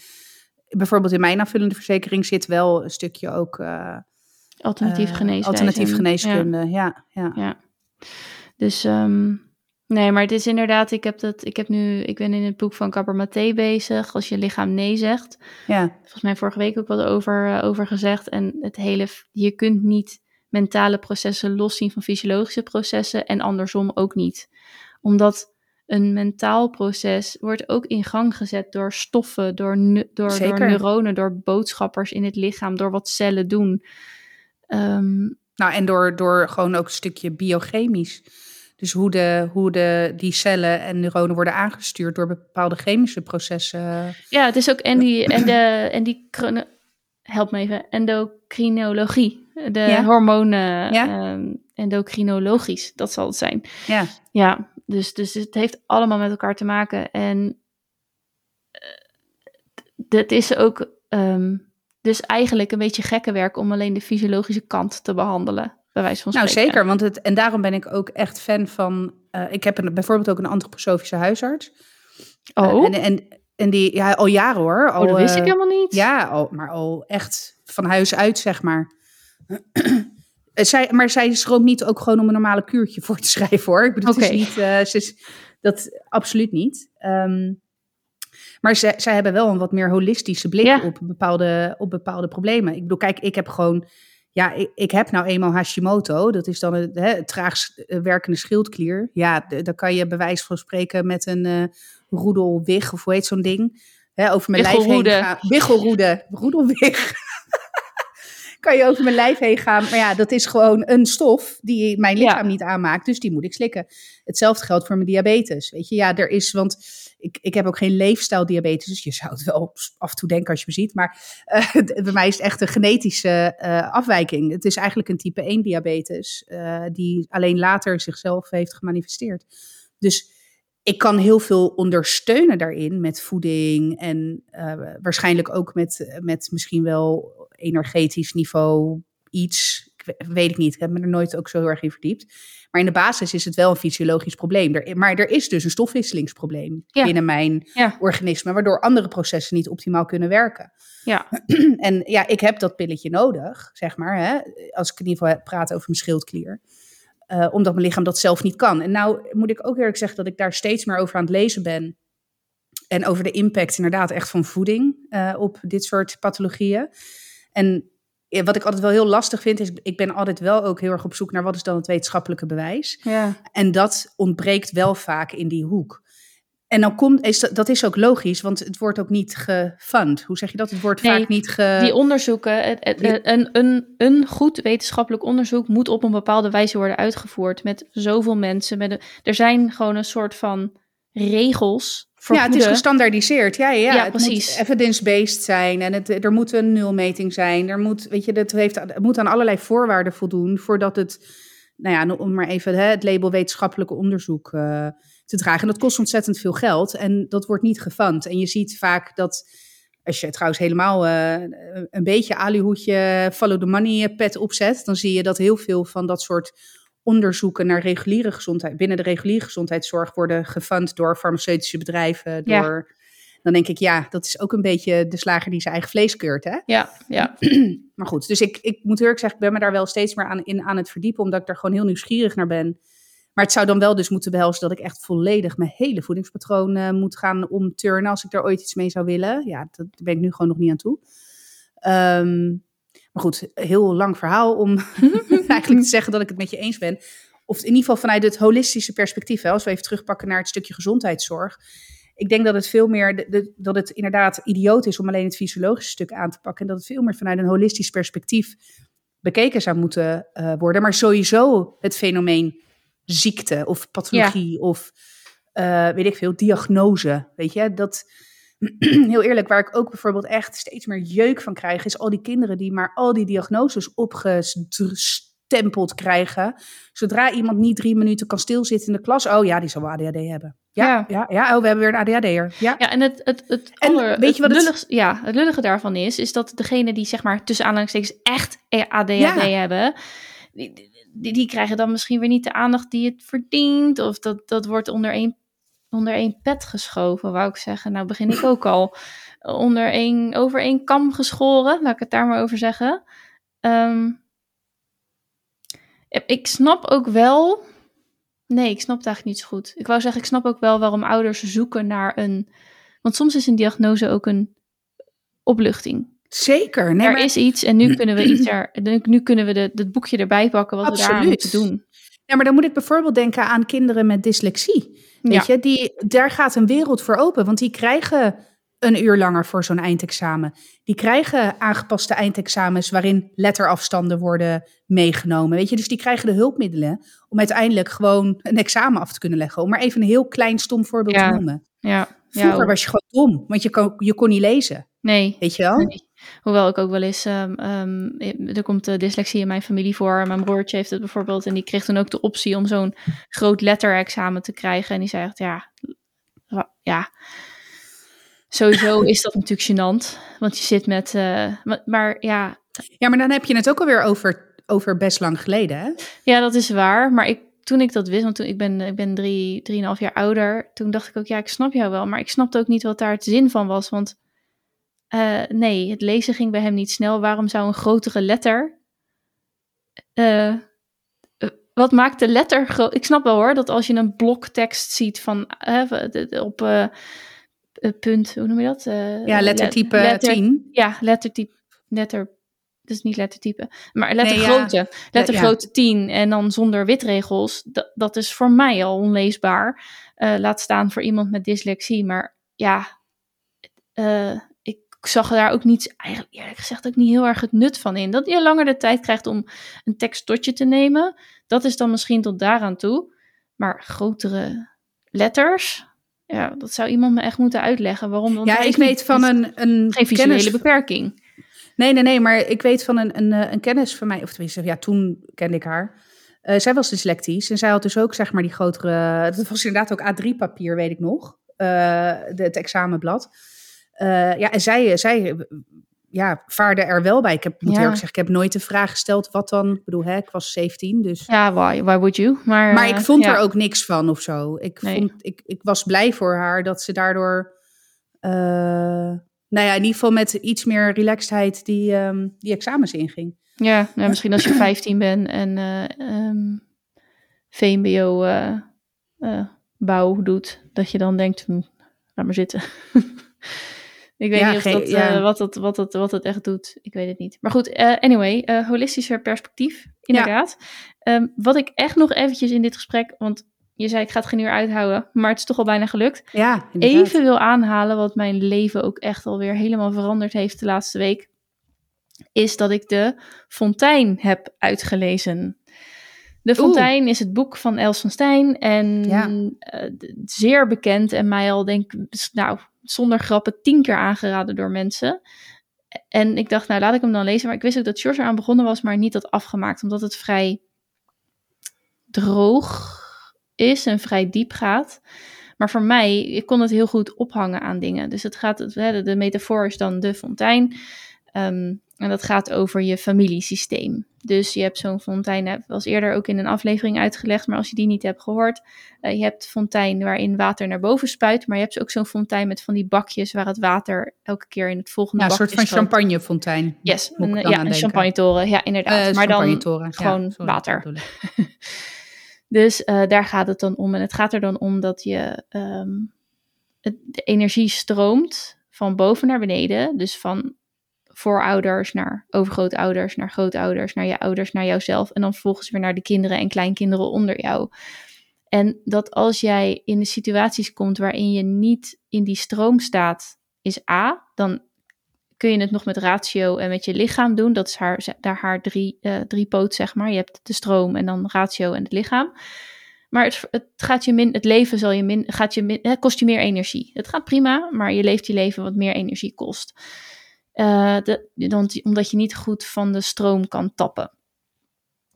[SPEAKER 2] bijvoorbeeld in mijn aanvullende verzekering zit wel een stukje ook. Uh,
[SPEAKER 1] alternatief uh, geneeskunde.
[SPEAKER 2] Alternatief geneeskunde, ja. ja,
[SPEAKER 1] ja. Dus um, Nee, maar het is inderdaad, ik heb dat, ik heb nu, ik ben in het boek van Kapper Mathé bezig, als je lichaam nee zegt.
[SPEAKER 2] Ja.
[SPEAKER 1] Volgens mij vorige week ook wat over, uh, over gezegd. En het hele, je kunt niet mentale processen loszien van fysiologische processen en andersom ook niet. Omdat een mentaal proces wordt ook in gang gezet door stoffen, door, door, door neuronen, door boodschappers in het lichaam, door wat cellen doen. Um,
[SPEAKER 2] nou, en door, door gewoon ook een stukje biochemisch. Dus hoe, de, hoe de, die cellen en neuronen worden aangestuurd door bepaalde chemische processen.
[SPEAKER 1] Ja, het is ook en die, *clears throat* en de, en die help me even, endocrinologie. De hormonen, ja? um, endocrinologisch, dat zal het zijn.
[SPEAKER 2] Ja,
[SPEAKER 1] ja dus, dus het heeft allemaal met elkaar te maken. En uh, is ook um, dus eigenlijk een beetje gekke werk om alleen de fysiologische kant te behandelen bij wijze van
[SPEAKER 2] Nou, zeker. Want het, en daarom ben ik ook echt fan van... Uh, ik heb een, bijvoorbeeld ook een antroposofische huisarts.
[SPEAKER 1] Oh. Uh,
[SPEAKER 2] en, en, en die, ja, al jaren hoor. Al,
[SPEAKER 1] oh, dat wist ik helemaal niet.
[SPEAKER 2] Ja, al, maar al echt van huis uit, zeg maar. *clears throat* zij, maar zij schroomt niet ook gewoon om een normale kuurtje voor te *laughs* schrijven hoor. Ik bedoel, okay. het is niet... Uh, ze is, dat absoluut niet. Um, maar zij, zij hebben wel een wat meer holistische blik ja. op, bepaalde, op bepaalde problemen. Ik bedoel, kijk, ik heb gewoon ja, ik, ik, heb nou eenmaal Hashimoto. Dat is dan het, hè, traagst eh, werkende schildklier. Ja, dan kan je bewijs van spreken met een uh, roedelwig, of hoe heet zo'n ding? Hè, over mijn lijf heen gaan. Wiggelroede. Roedelwig. Kan je over mijn lijf heen gaan. Maar ja, dat is gewoon een stof die mijn lichaam niet aanmaakt. Dus die moet ik slikken. Hetzelfde geldt voor mijn diabetes. Weet je, ja, er is, want ik, ik heb ook geen leefstijldiabetes. Dus je zou het wel af en toe denken als je me ziet. Maar uh, *laughs* bij mij is het echt een genetische uh, afwijking. Het is eigenlijk een type 1 diabetes. Uh, die alleen later zichzelf heeft gemanifesteerd. Dus ik kan heel veel ondersteunen daarin met voeding en waarschijnlijk ook met, met misschien wel energetisch niveau iets. Ik weet ik niet, ik heb me er nooit ook zo heel erg in verdiept. Maar in de basis is het wel een fysiologisch probleem. Er, maar er is dus een stofwisselingsprobleem binnen mijn organisme, waardoor andere processen niet optimaal kunnen werken.
[SPEAKER 1] Ja. *clears throat*
[SPEAKER 2] en ja, ik heb dat pilletje nodig, zeg maar, hè, als ik in ieder geval praat over mijn schildklier. Uh, omdat mijn lichaam dat zelf niet kan. En nou moet ik ook eerlijk zeggen dat ik daar steeds meer over aan het lezen ben. En over de impact inderdaad echt van voeding uh, op dit soort pathologieën. En wat ik altijd wel heel lastig vind, is ik ben altijd wel ook heel erg op zoek naar wat is dan het wetenschappelijke bewijs.
[SPEAKER 1] Ja.
[SPEAKER 2] En dat ontbreekt wel vaak in die hoek. En dan komt, is dat, dat is ook logisch, want het wordt ook niet gefund. Hoe zeg je dat? Het wordt vaak niet ge...
[SPEAKER 1] Die onderzoeken, het, het, een, een, een goed wetenschappelijk onderzoek moet op een bepaalde wijze worden uitgevoerd. Met zoveel mensen. Met de, er zijn gewoon een soort van regels
[SPEAKER 2] ja, het is gestandaardiseerd. Ja, ja, ja het precies. moet evidence-based zijn en het, er moet een nulmeting zijn. Er moet, weet je, dat heeft, het moet aan allerlei voorwaarden voldoen voordat het, nou ja, om maar even hè, het label wetenschappelijke onderzoek uh, te dragen. En dat kost ontzettend veel geld en dat wordt niet gefund. En je ziet vaak dat, als je trouwens helemaal uh, een beetje alihoedje follow the money pet opzet, dan zie je dat heel veel van dat soort onderzoeken naar reguliere gezondheid, binnen de reguliere gezondheidszorg worden gefund door farmaceutische bedrijven. Door, Dan denk ik, ja, dat is ook een beetje de slager die zijn eigen vlees keurt. Hè?
[SPEAKER 1] Ja, ja. *clears throat*
[SPEAKER 2] maar goed, dus ik, ik moet eerlijk zeggen, ik ben me daar wel steeds meer aan, in, aan het verdiepen, omdat ik daar gewoon heel nieuwsgierig naar ben. Maar het zou dan wel dus moeten behelzen dat ik echt volledig mijn hele voedingspatroon uh, moet gaan omturnen als ik daar ooit iets mee zou willen. Ja, dat, daar ben ik nu gewoon nog niet aan toe. Um, maar goed, heel lang verhaal om *laughs* eigenlijk te zeggen dat ik het met je eens ben. Of in ieder geval vanuit het holistische perspectief, hè, als we even terugpakken naar het stukje gezondheidszorg. Ik denk dat het veel meer, de, dat het inderdaad idioot is om alleen het fysiologische stuk aan te pakken. En dat het veel meer vanuit een holistisch perspectief bekeken zou moeten uh, worden. Maar sowieso het fenomeen ziekte of pathologie of uh, weet ik veel, diagnose. Weet je, dat, *clears throat* heel eerlijk, waar ik ook bijvoorbeeld echt steeds meer jeuk van krijg, is al die kinderen die maar al die diagnoses opgestempeld krijgen. Zodra iemand niet drie minuten kan stilzitten in de klas, oh ja, die zou ADHD hebben. Ja, ja, ja. Oh, we hebben weer een ADHD'er. Ja.
[SPEAKER 1] ja, en het, het, het, aller, weet je wat het, ja, het lullige daarvan is, is dat degene die zeg maar tussen aanhalingstekens echt ADHD hebben, die, die, die, krijgen dan misschien weer niet de aandacht die het verdient. Of dat, dat wordt onder één, onder één pet geschoven, wou ik zeggen. Nou begin ik ook al onder één, over één kam geschoren, laat ik het daar maar over zeggen. Um, ik snap ook wel. Nee, ik snap het eigenlijk niet zo goed. Ik wou zeggen, ik snap ook wel waarom ouders zoeken naar een. Want soms is een diagnose ook een opluchting.
[SPEAKER 2] Zeker.
[SPEAKER 1] Nee, er is iets en nu kunnen we iets *clears throat* er, nu kunnen we de, het boekje erbij pakken wat Absoluut. we daar moeten doen.
[SPEAKER 2] Ja, maar dan moet ik bijvoorbeeld denken aan kinderen met dyslexie. Weet je, die, daar gaat een wereld voor open, want die krijgen een uur langer voor zo'n eindexamen. Die krijgen aangepaste eindexamens waarin letterafstanden worden meegenomen. Weet je, dus die krijgen de hulpmiddelen om uiteindelijk gewoon een examen af te kunnen leggen. Om maar even een heel klein stom voorbeeld te noemen.
[SPEAKER 1] Ja.
[SPEAKER 2] Vroeger was je gewoon dom, want je kon, je kon niet lezen.
[SPEAKER 1] Nee.
[SPEAKER 2] Weet je wel?
[SPEAKER 1] Hoewel ik ook wel eens, um, um, er komt uh, dyslexie in mijn familie voor. Mijn broertje heeft het bijvoorbeeld en die kreeg toen ook de optie om zo'n groot letterexamen te krijgen. En die zei echt, ja, ja, sowieso *laughs* is dat natuurlijk gênant. Want je zit met, uh, maar ja.
[SPEAKER 2] Ja, maar dan heb je het ook alweer over, over best lang geleden, hè?
[SPEAKER 1] Ja, dat is waar. Maar ik, toen ik dat wist, want toen ik ben, ik ben drie, drieënhalf jaar ouder, toen dacht ik ook, ja, ik snap jou wel. Maar ik snapte ook niet wat daar het zin van was. Want uh, nee, het lezen ging bij hem niet snel. Waarom zou een grotere letter. Uh, wat maakt de letter groot? Ik snap wel hoor, dat als je een bloktekst ziet van op punt, hoe noem je dat?
[SPEAKER 2] ja, lettertype letter, 10.
[SPEAKER 1] Ja, lettertype, letter, dus niet lettertype, maar lettergrootte. Nee, ja. Lettergrootte ja. 10 en dan zonder witregels, dat, dat is voor mij al onleesbaar. Uh, laat staan voor iemand met dyslexie, maar ja, uh, ik zag daar ook niet, eigenlijk eerlijk gezegd, ook niet heel erg het nut van in. Dat je langer de tijd krijgt om een tekst tot je te nemen, dat is dan misschien tot daaraan toe. Maar grotere letters, ja, dat zou iemand me echt moeten uitleggen. Waarom?
[SPEAKER 2] Want ja, ik weet van een, een
[SPEAKER 1] geen visuele kennis... beperking.
[SPEAKER 2] Nee, nee, nee, maar ik weet van een, een, een kennis van mij, of tenminste, ja, toen kende ik haar. Uh, zij was dyslectisch en zij had dus ook, zeg maar, die grotere. Dat was inderdaad ook A3-papier, weet ik nog. Uh, de, het examenblad. Uh, ja, en zij, zij ja, vaarde er wel bij. Ik heb, moet ja. eerlijk zeggen, ik heb nooit de vraag gesteld wat dan. Ik bedoel, hè, ik was 17, dus...
[SPEAKER 1] Ja, why, why would you? Maar,
[SPEAKER 2] maar ik vond ja. er ook niks van of zo. Ik, nee. vond, ik, ik was blij voor haar dat ze daardoor... Uh, nou ja, in ieder geval met iets meer relaxedheid die, um, die examens inging.
[SPEAKER 1] Ja, nou, misschien als je 15 bent en uh, um, VMBO uh, bouw doet, dat je dan denkt, hm, laat maar zitten. *laughs* Ik weet ja, niet of dat, ja. uh, wat, het, wat, het, wat het echt doet. Ik weet het niet. Maar goed, uh, anyway, uh, holistischer perspectief, inderdaad. Ja. Um, wat ik echt nog eventjes in dit gesprek, want je zei ik ga het geen uur uithouden, maar het is toch al bijna gelukt.
[SPEAKER 2] Ja,
[SPEAKER 1] even wil aanhalen wat mijn leven ook echt alweer helemaal veranderd heeft de laatste week. Is dat ik de Fontein heb uitgelezen. De Fontein Oeh. is het boek van Els van Stijn en ja. zeer bekend en mij al denk nou zonder grappen tien keer aangeraden door mensen. En ik dacht, nou laat ik hem dan lezen. Maar ik wist ook dat George eraan begonnen was, maar niet had afgemaakt. Omdat het vrij droog is en vrij diep gaat. Maar voor mij, ik kon het heel goed ophangen aan dingen. Dus het gaat, de, metafoor is dan de fontein. Um, en dat gaat over je familiesysteem. Dus je hebt zo'n fontein, heb was eerder ook in een aflevering uitgelegd, maar als je die niet hebt gehoord, uh, je hebt fontein waarin water naar boven spuit, maar je hebt ook zo'n fontein met van die bakjes waar het water elke keer in het volgende
[SPEAKER 2] ja, een soort van champagnefontein.
[SPEAKER 1] Yes, een, ja, een champagnetoren, ja inderdaad. Uh, maar dan gewoon ja, sorry, water. *laughs* dus uh, daar gaat het dan om. En het gaat er dan om dat je um, het, de energie stroomt van boven naar beneden, dus van voorouders, naar overgrootouders, naar grootouders, naar je ouders, naar jouzelf en dan vervolgens weer naar de kinderen en kleinkinderen onder jou. En dat als jij in de situaties komt waarin je niet in die stroom staat, is A, dan kun je het nog met ratio en met je lichaam doen. Dat is haar, daar haar drie, uh, drie poot, zeg maar. Je hebt de stroom en dan ratio en het lichaam. Maar het, het, gaat je min, het leven zal je min, gaat je min, kost je meer energie. Het gaat prima, maar je leeft je leven wat meer energie kost. Dan, omdat je niet goed van de stroom kan tappen.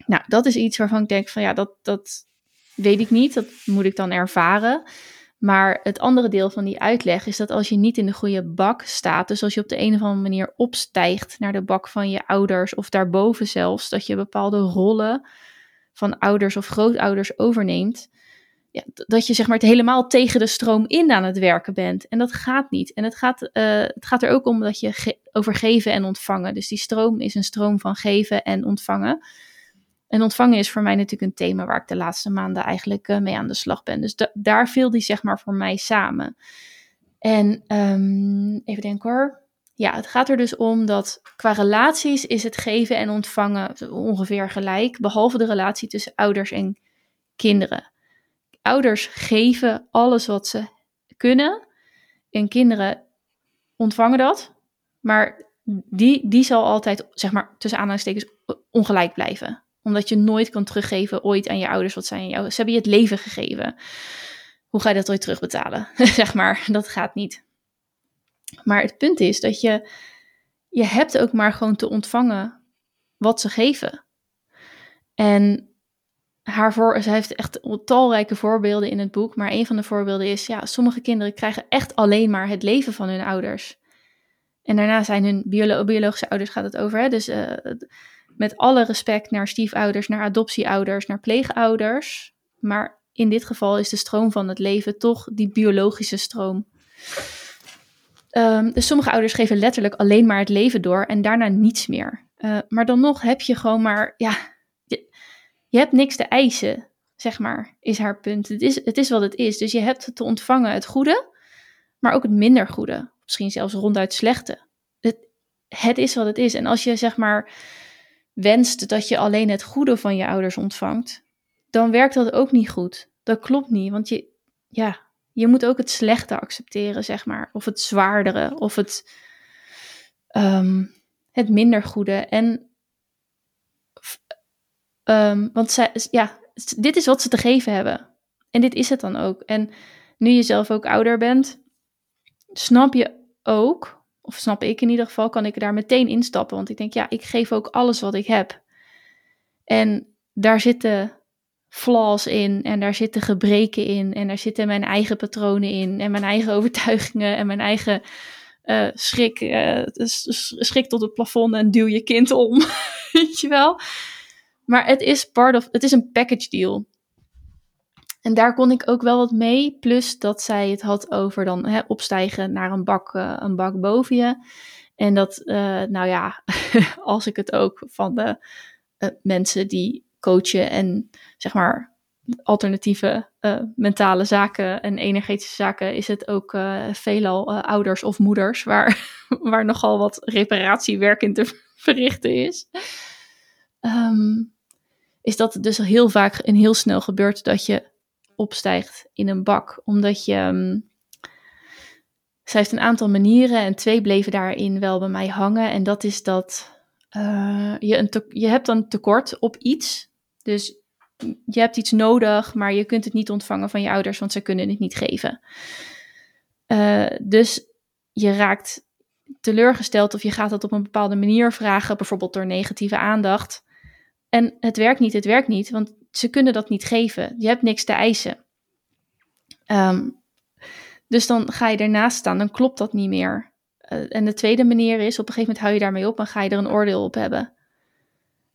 [SPEAKER 1] Nou, dat is iets waarvan ik denk van ja, dat, dat weet ik niet. Dat moet ik dan ervaren. Maar het andere deel van die uitleg is dat als je niet in de goede bak staat, dus als je op de een of andere manier opstijgt naar de bak van je ouders of daarboven zelfs, dat je bepaalde rollen van ouders of grootouders overneemt, dat je zeg maar het helemaal tegen de stroom in aan het werken bent. En dat gaat niet. En het gaat, uh, het gaat er ook om dat je over geven en ontvangen. Dus die stroom is een stroom van geven en ontvangen. En ontvangen is voor mij natuurlijk een thema waar ik de laatste maanden eigenlijk uh, mee aan de slag ben. Dus daar viel die zeg maar voor mij samen. En um, even denken hoor. Ja, het gaat er dus om dat qua relaties is het geven en ontvangen ongeveer gelijk. Behalve de relatie tussen ouders en kinderen. Ouders geven alles wat ze kunnen. En kinderen ontvangen dat. Maar die, die zal altijd, zeg maar, tussen aanhalingstekens ongelijk blijven omdat je nooit kan teruggeven ooit aan je ouders wat zij aan jou. Ze hebben je het leven gegeven. Hoe ga je dat ooit terugbetalen? *laughs* zeg maar, dat gaat niet. Maar het punt is dat je, je hebt ook maar gewoon te ontvangen wat ze geven. En haar voor, ze heeft echt talrijke voorbeelden in het boek. Maar een van de voorbeelden is, ja, sommige kinderen krijgen echt alleen maar het leven van hun ouders. En daarna zijn hun biologische ouders, gaat het over. Hè? Dus uh, met alle respect naar stiefouders, naar adoptieouders, naar pleegouders. Maar in dit geval is de stroom van het leven toch die biologische stroom. Um, dus sommige ouders geven letterlijk alleen maar het leven door en daarna niets meer. Uh, maar dan nog heb je gewoon maar, ja, je, hebt niks te eisen, zeg maar, is haar punt. Het is, het is wat het is. Dus je hebt te ontvangen het goede, maar ook het minder goede. Misschien zelfs ronduit slechte. Het, het is wat het is. En als je, zeg maar, wenst dat je alleen het goede van je ouders ontvangt, dan werkt dat ook niet goed. Dat klopt niet, want je, ja, je moet ook het slechte accepteren, zeg maar. Of het zwaardere, of het, um, het minder goede. En, um, want zij, ja, dit is wat ze te geven hebben. En dit is het dan ook. En nu je zelf ook ouder bent, snap je ook of snap ik in ieder geval, kan ik daar meteen instappen. Want ik denk, ja, ik geef ook alles wat ik heb. En daar zitten flaws in en daar zitten gebreken in en daar zitten mijn eigen patronen in en mijn eigen overtuigingen en mijn eigen uh, schrik, uh, schrik tot het plafond en duw je kind om, *laughs* weet je wel. Maar het is part of, het is een package deal. En daar kon ik ook wel wat mee. Plus dat zij het had over dan hè, opstijgen naar een bak, uh, een bak boven je. En dat, uh, nou ja, *laughs* als ik het ook van de uh, mensen die coachen en zeg maar alternatieve mentale zaken en energetische zaken, is het ook veelal ouders of moeders waar, *laughs* waar nogal wat reparatiewerk in te *laughs* verrichten is. Um, is dat dus heel vaak en heel snel gebeurt dat je opstijgt in een bak. Omdat je. Um, zij heeft een aantal manieren en twee bleven daarin wel bij mij hangen. En dat is dat uh, je, een je hebt een tekort op iets. Dus je hebt iets nodig, maar je kunt het niet ontvangen van je ouders, want ze kunnen het niet geven. Uh, dus je raakt teleurgesteld of je gaat het op een bepaalde manier vragen, bijvoorbeeld door negatieve aandacht. En het werkt niet, het werkt niet, want ze kunnen dat niet geven. Je hebt niks te eisen. Um, dus dan ga je ernaast staan, dan klopt dat niet meer. Uh, en de tweede manier is, op een gegeven moment hou je daarmee op en ga je er een oordeel op hebben.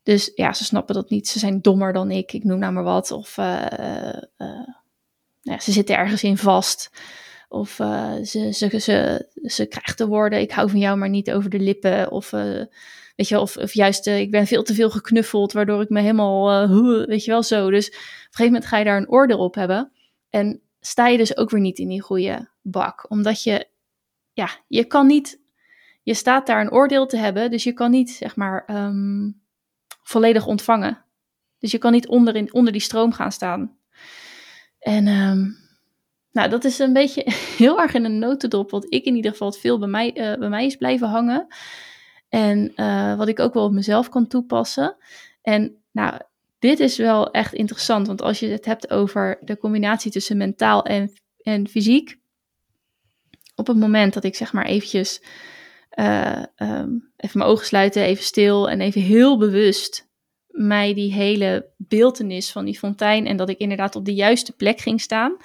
[SPEAKER 1] Dus ja, ze snappen dat niet. Ze zijn dommer dan ik, ik noem nou maar wat. Of uh, uh, ja, ze zitten ergens in vast. Of ze, ze, ze, ze krijgt de woorden, ik hou van jou maar niet over de lippen. Of Weet je, of, of juist, uh, ik ben veel te veel geknuffeld, waardoor ik me helemaal, uh, weet je wel, zo. Dus op een gegeven moment ga je daar een oordeel op hebben. En sta je dus ook weer niet in die goede bak. Omdat je, ja, je kan niet, je staat daar een oordeel te hebben, dus je kan niet, zeg maar, um, volledig ontvangen. Dus je kan niet onder, in, onder die stroom gaan staan. En um, nou, dat is een beetje *laughs* heel erg in een notendop, wat ik in ieder geval veel bij mij, uh, bij mij is blijven hangen. En uh, wat ik ook wel op mezelf kan toepassen. En nou, dit is wel echt interessant, want als je het hebt over de combinatie tussen mentaal en, en fysiek. Op het moment dat ik zeg maar eventjes uh, um, even mijn ogen sluiten, even stil en even heel bewust mij die hele beeltenis van die fontein en dat ik inderdaad op de juiste plek ging staan.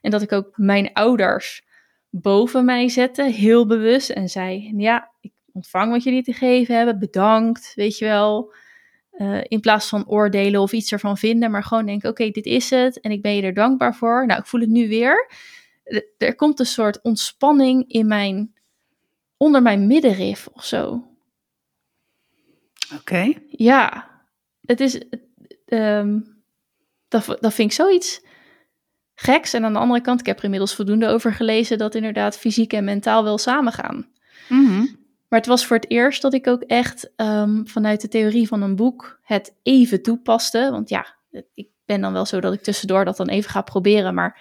[SPEAKER 1] En dat ik ook mijn ouders boven mij zette, heel bewust. En zei, ja, ik ontvang wat jullie te geven hebben, bedankt, weet je wel. Uh, in plaats van oordelen of iets ervan vinden, maar gewoon denken, oké, dit is het en ik ben je er dankbaar voor. Nou, ik voel het nu weer. Er komt een soort ontspanning in mijn, onder mijn middenrif of zo.
[SPEAKER 2] Oké.
[SPEAKER 1] Ja, het is, um, dat, dat vind ik zoiets geks. En aan de andere kant, ik heb er inmiddels voldoende over gelezen dat inderdaad fysiek en mentaal wel samengaan.
[SPEAKER 2] Mm
[SPEAKER 1] maar het was voor het eerst dat ik ook echt ehm, vanuit de theorie van een boek het even toepaste. Want ja, ik ben dan wel zo dat ik tussendoor dat dan even ga proberen. Maar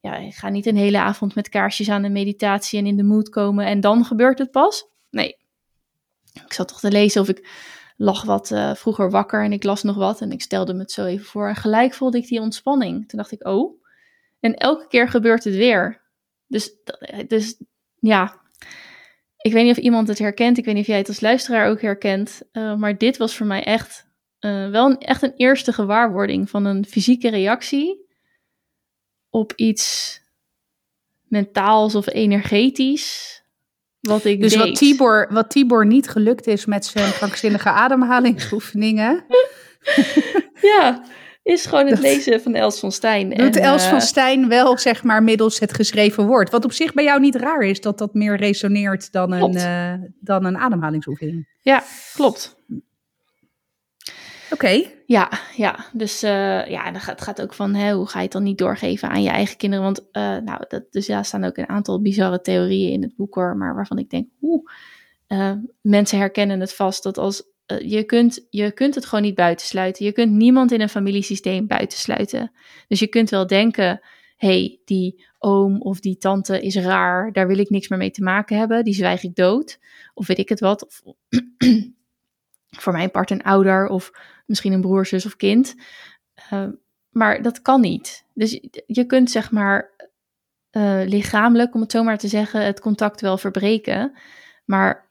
[SPEAKER 1] ja, ik ga niet een hele avond met kaarsjes aan de meditatie en in de mood komen en dan gebeurt het pas. Nee. Ik zat toch te lezen of ik lag wat uh, vroeger wakker en ik las nog wat en ik stelde me het zo even voor. En gelijk voelde ik die ontspanning. Toen dacht ik, oh. En elke keer gebeurt het weer. Dus, dus ja, ik weet niet of iemand het herkent. Ik weet niet of jij het als luisteraar ook herkent. Uh, maar dit was voor mij echt uh, wel een, echt een eerste gewaarwording van een fysieke reactie op iets mentaals of energetisch. Wat ik
[SPEAKER 2] dus
[SPEAKER 1] deed.
[SPEAKER 2] Wat, Tibor, wat Tibor niet gelukt is met zijn krankzinnige ademhalingsoefeningen. *laughs*
[SPEAKER 1] ja, is gewoon het lezen van Els van Stijn.
[SPEAKER 2] Doet en, Els van eh, Stijn wel, zeg maar, middels het geschreven woord. Wat op zich bij jou niet raar is, dat dat meer resoneert dan een, uh, dan een ademhalingsoefening.
[SPEAKER 1] Ja, klopt.
[SPEAKER 2] Oké.
[SPEAKER 1] Ja, ja, dus uh, ja, dan gaat, het gaat ook van hè, hoe ga je het dan niet doorgeven aan je eigen kinderen? Want uh, nou, dat, dus ja, staan ook een aantal bizarre theorieën in het boek hoor, maar waarvan ik denk, oeh, uh, mensen herkennen het vast dat als eh, je, kunt, je kunt het gewoon niet buitensluiten. Je kunt niemand in een familiesysteem buitensluiten. Dus je kunt wel denken, hey, die oom of die tante is raar, daar wil ik niks meer mee te maken hebben, die zwijg ik dood. Of weet ik het wat. Of *clears throat* voor mijn part een ouder of misschien een broer, zus of kind. Uh, maar dat kan niet. Dus je kunt zeg maar uh, lichamelijk, om het zo maar te zeggen, het contact wel verbreken. Maar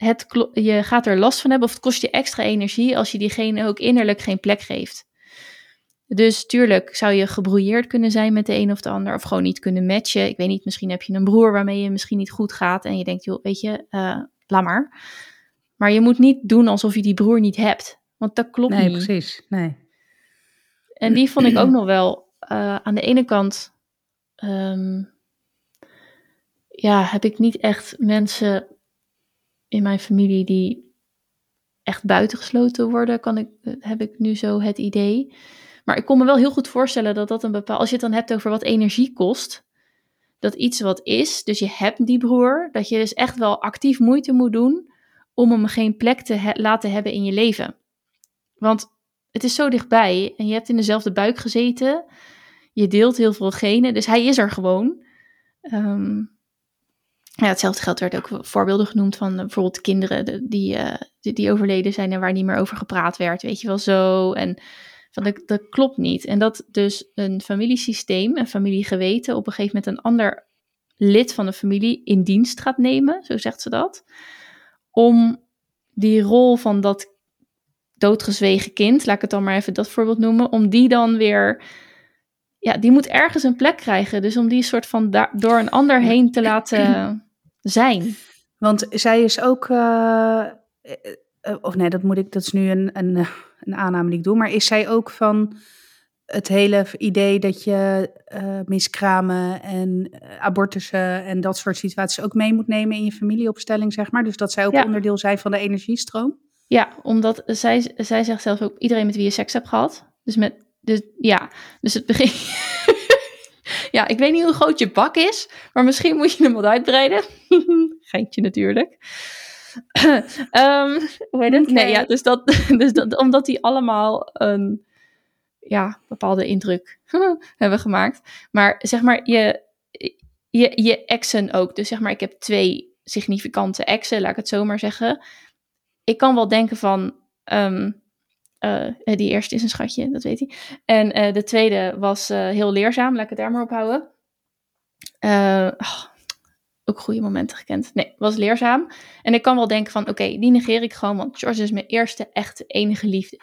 [SPEAKER 1] het, je gaat er last van hebben of het kost je extra energie als je diegene ook innerlijk geen plek geeft. Dus tuurlijk zou je gebrouilleerd kunnen zijn met de een of de ander of gewoon niet kunnen matchen. Ik weet niet, misschien heb je een broer waarmee je misschien niet goed gaat en je denkt, joh, weet je, uh, laat maar. Maar je moet niet doen alsof je die broer niet hebt, want dat klopt
[SPEAKER 2] nee,
[SPEAKER 1] niet.
[SPEAKER 2] Nee, precies. Nee.
[SPEAKER 1] En die vond ik ook *clears throat* nog wel uh, aan de ene kant, um, ja, heb ik niet echt mensen in mijn familie die echt buitengesloten worden, kan ik, heb ik nu zo het idee. Maar ik kon me wel heel goed voorstellen dat dat een bepaald. Als je het dan hebt over wat energie kost, dat iets wat is, dus je hebt die broer, dat je dus echt wel actief moeite moet doen om hem geen plek te laten hebben in je leven. Want het is zo dichtbij en je hebt in dezelfde buik gezeten, je deelt heel veel genen, dus hij is er gewoon. Um, ja, hetzelfde geldt werd ook voorbeelden genoemd van uh, bijvoorbeeld kinderen die, uh, die, die, overleden zijn en waar niet meer over gepraat werd, weet je wel zo. En van dat, dat klopt niet. En dat dus een familiesysteem, een familiegeweten, op een gegeven moment een ander lid van de familie in dienst gaat nemen, zo zegt ze dat, om die rol van dat doodgezwegen kind, laat ik het dan maar even dat voorbeeld noemen, om die dan weer ja, die moet ergens een plek krijgen. Dus om die soort van door een ander heen te *clears throat* laten zijn.
[SPEAKER 2] Want zij is ook. Uh, of nee, dat moet ik. Dat is nu een, een, een aanname die ik doe. Maar is zij ook van het hele idee dat je uh, miskramen en abortussen en dat soort situaties ook mee moet nemen in je familieopstelling, zeg maar. Dus dat zij ook ja. onderdeel zijn van de energiestroom.
[SPEAKER 1] Ja, omdat zij, zij zegt zelf ook iedereen met wie je seks hebt gehad. Dus met dus ja, dus het begin. *laughs* ja, ik weet niet hoe groot je bak is, maar misschien moet je hem wat uitbreiden. *laughs* Geintje natuurlijk. um, *clears throat* hoe heet het? Okay. Nee, ja, dus dat, *laughs* dus dat, omdat die allemaal een ja, bepaalde indruk *laughs* hebben gemaakt. Maar zeg maar, je, je, je exen ook. Dus zeg maar, ik heb twee significante exen, laat ik het zo maar zeggen. Ik kan wel denken van, um, uh, die eerste is een schatje, dat weet hij. En uh, de tweede was uh, heel leerzaam, laat ik het daar maar op houden. Oh, ook goede momenten gekend. Nee, was leerzaam. En ik kan wel denken van, oké, okay, die negeer ik gewoon, want George is mijn eerste echte enige liefde.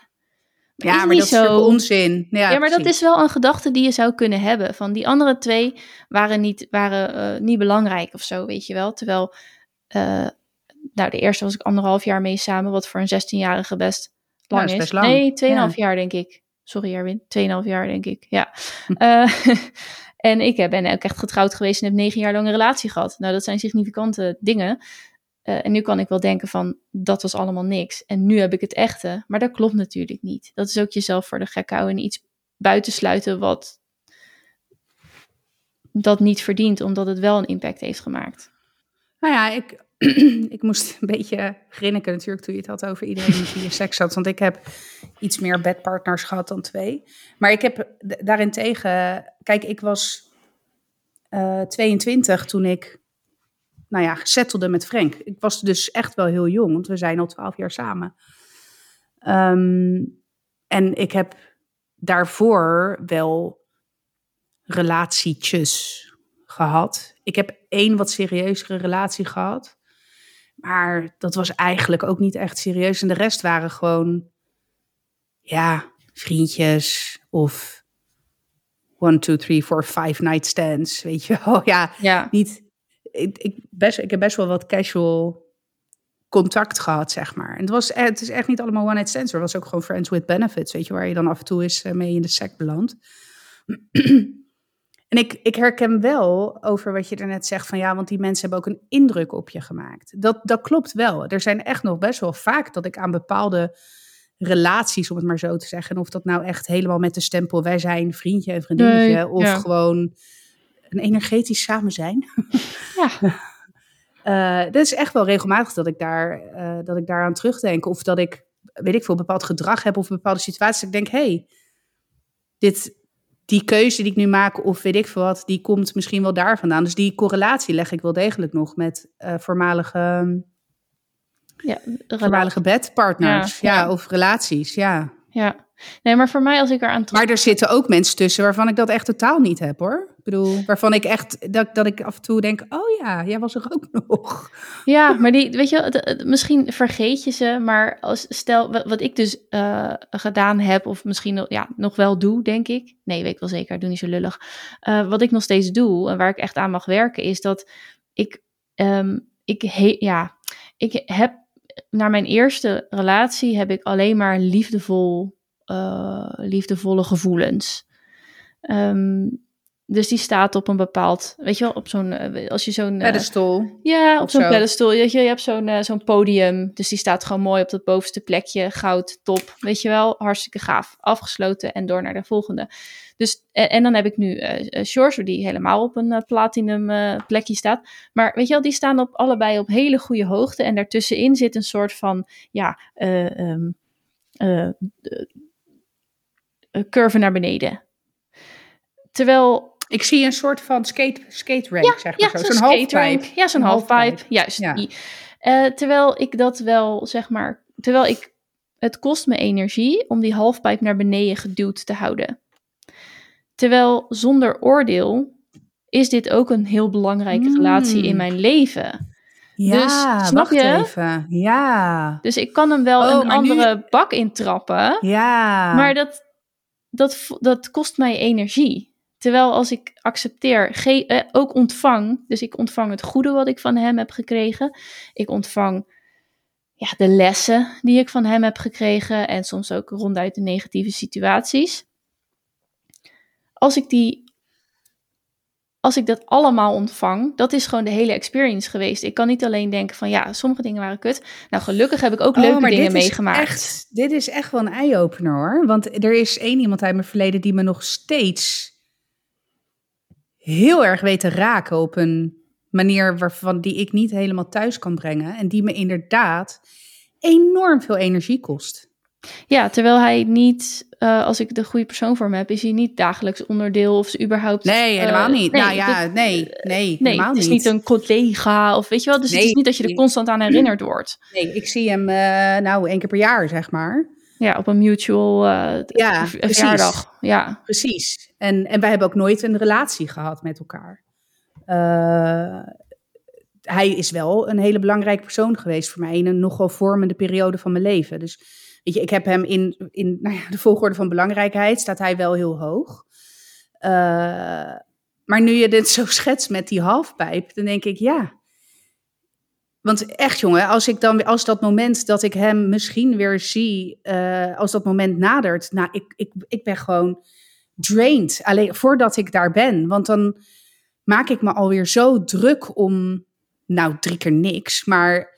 [SPEAKER 2] ja, maar dat is zo... onzin.
[SPEAKER 1] Ja, ja maar dat is wel een gedachte die je zou kunnen hebben. Van die andere twee waren niet, waren, niet belangrijk of zo, weet je wel. Terwijl, nou, de eerste was ik anderhalf jaar mee samen, wat voor een 16-jarige best lang is. Best lang. Nee, 2,5 ja. jaar denk ik. Sorry Erwin, 2,5 jaar denk ik, ja. uh, *laughs* en ik ben ook echt getrouwd geweest en heb negen jaar lang een relatie gehad. Nou, dat zijn significante dingen. Uh, en nu kan ik wel denken van, dat was allemaal niks. En nu heb ik het echte. Maar dat klopt natuurlijk niet. Dat is ook jezelf voor de gek houden en iets buitensluiten wat dat niet verdient, omdat het wel een impact heeft gemaakt.
[SPEAKER 2] Nou ja, ik, *clears throat* ik moest een beetje grinniken natuurlijk toen je het had over iedereen die je seks had. Want ik heb iets meer bedpartners gehad dan twee. Maar ik heb daarentegen, kijk, ik was uh, eh, 22 toen ik nou ja, gesettelde met Frank. Ik was dus echt wel heel jong, want we zijn al twaalf jaar samen. Um, en ik heb daarvoor wel relatietjes gehad. Ik heb één wat serieuzere relatie gehad. Maar dat was eigenlijk ook niet echt serieus. En de rest waren gewoon, ja, vriendjes of one, two, three, four, five night stands. Weet je wel, *laughs* ja, ja. niet ik, ik, best, ik heb best wel wat casual contact gehad, zeg maar. En het, was, het is echt niet allemaal one-night stands. Er was ook gewoon friends with benefits, weet je, waar je dan af en toe eens eh, mee in de sec belandt. *clears throat* en ik, ik herken wel over wat je er net zegt van ja, want die mensen hebben ook een indruk op je gemaakt. Dat, dat klopt wel. Er zijn echt nog best wel vaak dat ik aan bepaalde relaties, om het maar zo te zeggen, of dat nou echt helemaal met de stempel wij zijn vriendje en vriendinnetje, of gewoon een energetisch samen zijn. Ja. uh, *laughs* dat is echt wel regelmatig dat ik, daar, uh, dat ik daaraan terugdenk. Of dat ik, weet ik veel, bepaald gedrag heb of een bepaalde situatie. Dat ik denk, hé, hey, dit, die keuze die ik nu maak of weet ik veel wat, die komt misschien wel daar vandaan. Dus die correlatie leg ik wel degelijk nog met uh, voormalige, ja, voormalige bedpartners. Ja, ja, of relaties, ja.
[SPEAKER 1] Ja, nee, maar voor mij als ik eraan
[SPEAKER 2] terug... Maar er zitten ook mensen tussen waarvan ik dat echt totaal niet heb hoor. Bedoel, waarvan ik echt, dat, dat ik af en toe denk, oh ja, jij was er ook *laughs* nog.
[SPEAKER 1] Ja, maar die, weet je, misschien vergeet je ze, maar als, stel, wat, ik dus uh, gedaan heb, of misschien ja, nog wel doe, denk ik. Nee, weet ik wel zeker, doe niet zo lullig. Uh, wat ik nog steeds doe, en waar ik echt aan mag werken, is dat ik, um, ik, he, ja, ik heb naar mijn eerste relatie heb ik alleen maar liefdevol, uh, liefdevolle gevoelens. Um, dus die staat op een bepaald, weet je wel, op zo'n, eh, als je zo'n...
[SPEAKER 2] Eh, pedestal.
[SPEAKER 1] ja, op zo'n pedestal. Weet je, je hebt zo'n zo'n podium, dus die staat gewoon mooi op dat bovenste plekje, goud, top. Weet je wel, hartstikke gaaf. Afgesloten en door naar de volgende. Dus, en, en dan heb ik nu uh, Shores, die helemaal op een platinum plekje staat. Maar weet je wel, die staan op, allebei op hele goede hoogte. En daartussenin zit een soort van, ja, um, curve naar beneden. Terwijl
[SPEAKER 2] ik zie een soort van skate, skate rank, ja, zeg maar ja, zo. Zo'n halfpipe.
[SPEAKER 1] Ja, zo'n halfpipe. Juist. Ja. Die. Uh, terwijl ik dat wel, zeg maar, terwijl ik, het kost me energie om die halfpipe naar beneden geduwd te houden. Terwijl zonder oordeel is dit ook een heel belangrijke relatie in hmm. mijn leven.
[SPEAKER 2] Ja, dus, snap je? Even. Ja.
[SPEAKER 1] Dus ik kan hem wel oh, een andere nu... bak intrappen. Ja. Maar dat, dat, dat kost mij energie. Terwijl als ik accepteer, eh, ook ontvang, dus ik ontvang het goede wat ik van hem heb gekregen. Ik ontvang ja, de lessen die ik van hem heb gekregen en soms ook ronduit de negatieve situaties. Als ik die als ik dat allemaal ontvang, dat is gewoon de hele experience geweest. Ik kan niet alleen denken van ja, sommige dingen waren kut. Nou, gelukkig heb ik ook oh, leuke dingen meegemaakt.
[SPEAKER 2] Echt, dit is echt wel een eye-opener hoor. Want er is één iemand uit mijn verleden die me nog steeds heel erg weet te raken op een manier waarvan die ik niet helemaal thuis kan brengen. En die me inderdaad enorm veel energie kost.
[SPEAKER 1] Ja, terwijl hij niet, uh, als ik de goede persoon voor me heb, is hij niet dagelijks onderdeel of ze überhaupt.
[SPEAKER 2] Nee, helemaal uh, niet. Nee, nou ja, dat, nee, nee, nee,
[SPEAKER 1] het is niet. een collega of weet je wel. Dus nee, het is niet dat je er constant aan herinnerd wordt.
[SPEAKER 2] Nee, ik zie hem uh, nou één keer per jaar, zeg maar.
[SPEAKER 1] Ja, op een mutual uh, ja, verjaardag. Ja,
[SPEAKER 2] precies. En, en wij hebben ook nooit een relatie gehad met elkaar. Uh, hij is wel een hele belangrijke persoon geweest voor mij in een nogal vormende periode van mijn leven. Dus weet je, ik heb hem in, in nou ja, de volgorde van belangrijkheid, staat hij wel heel hoog. Uh, maar nu je dit zo schetst met die halfpijp, dan denk ik, ja. Want echt jongen, als ik dan als dat moment dat ik hem misschien weer zie, uh, als dat moment nadert, nou, ik, ik, ik ben gewoon drained. Alleen voordat ik daar ben. Want dan maak ik me alweer zo druk om, nou, drie keer niks, maar...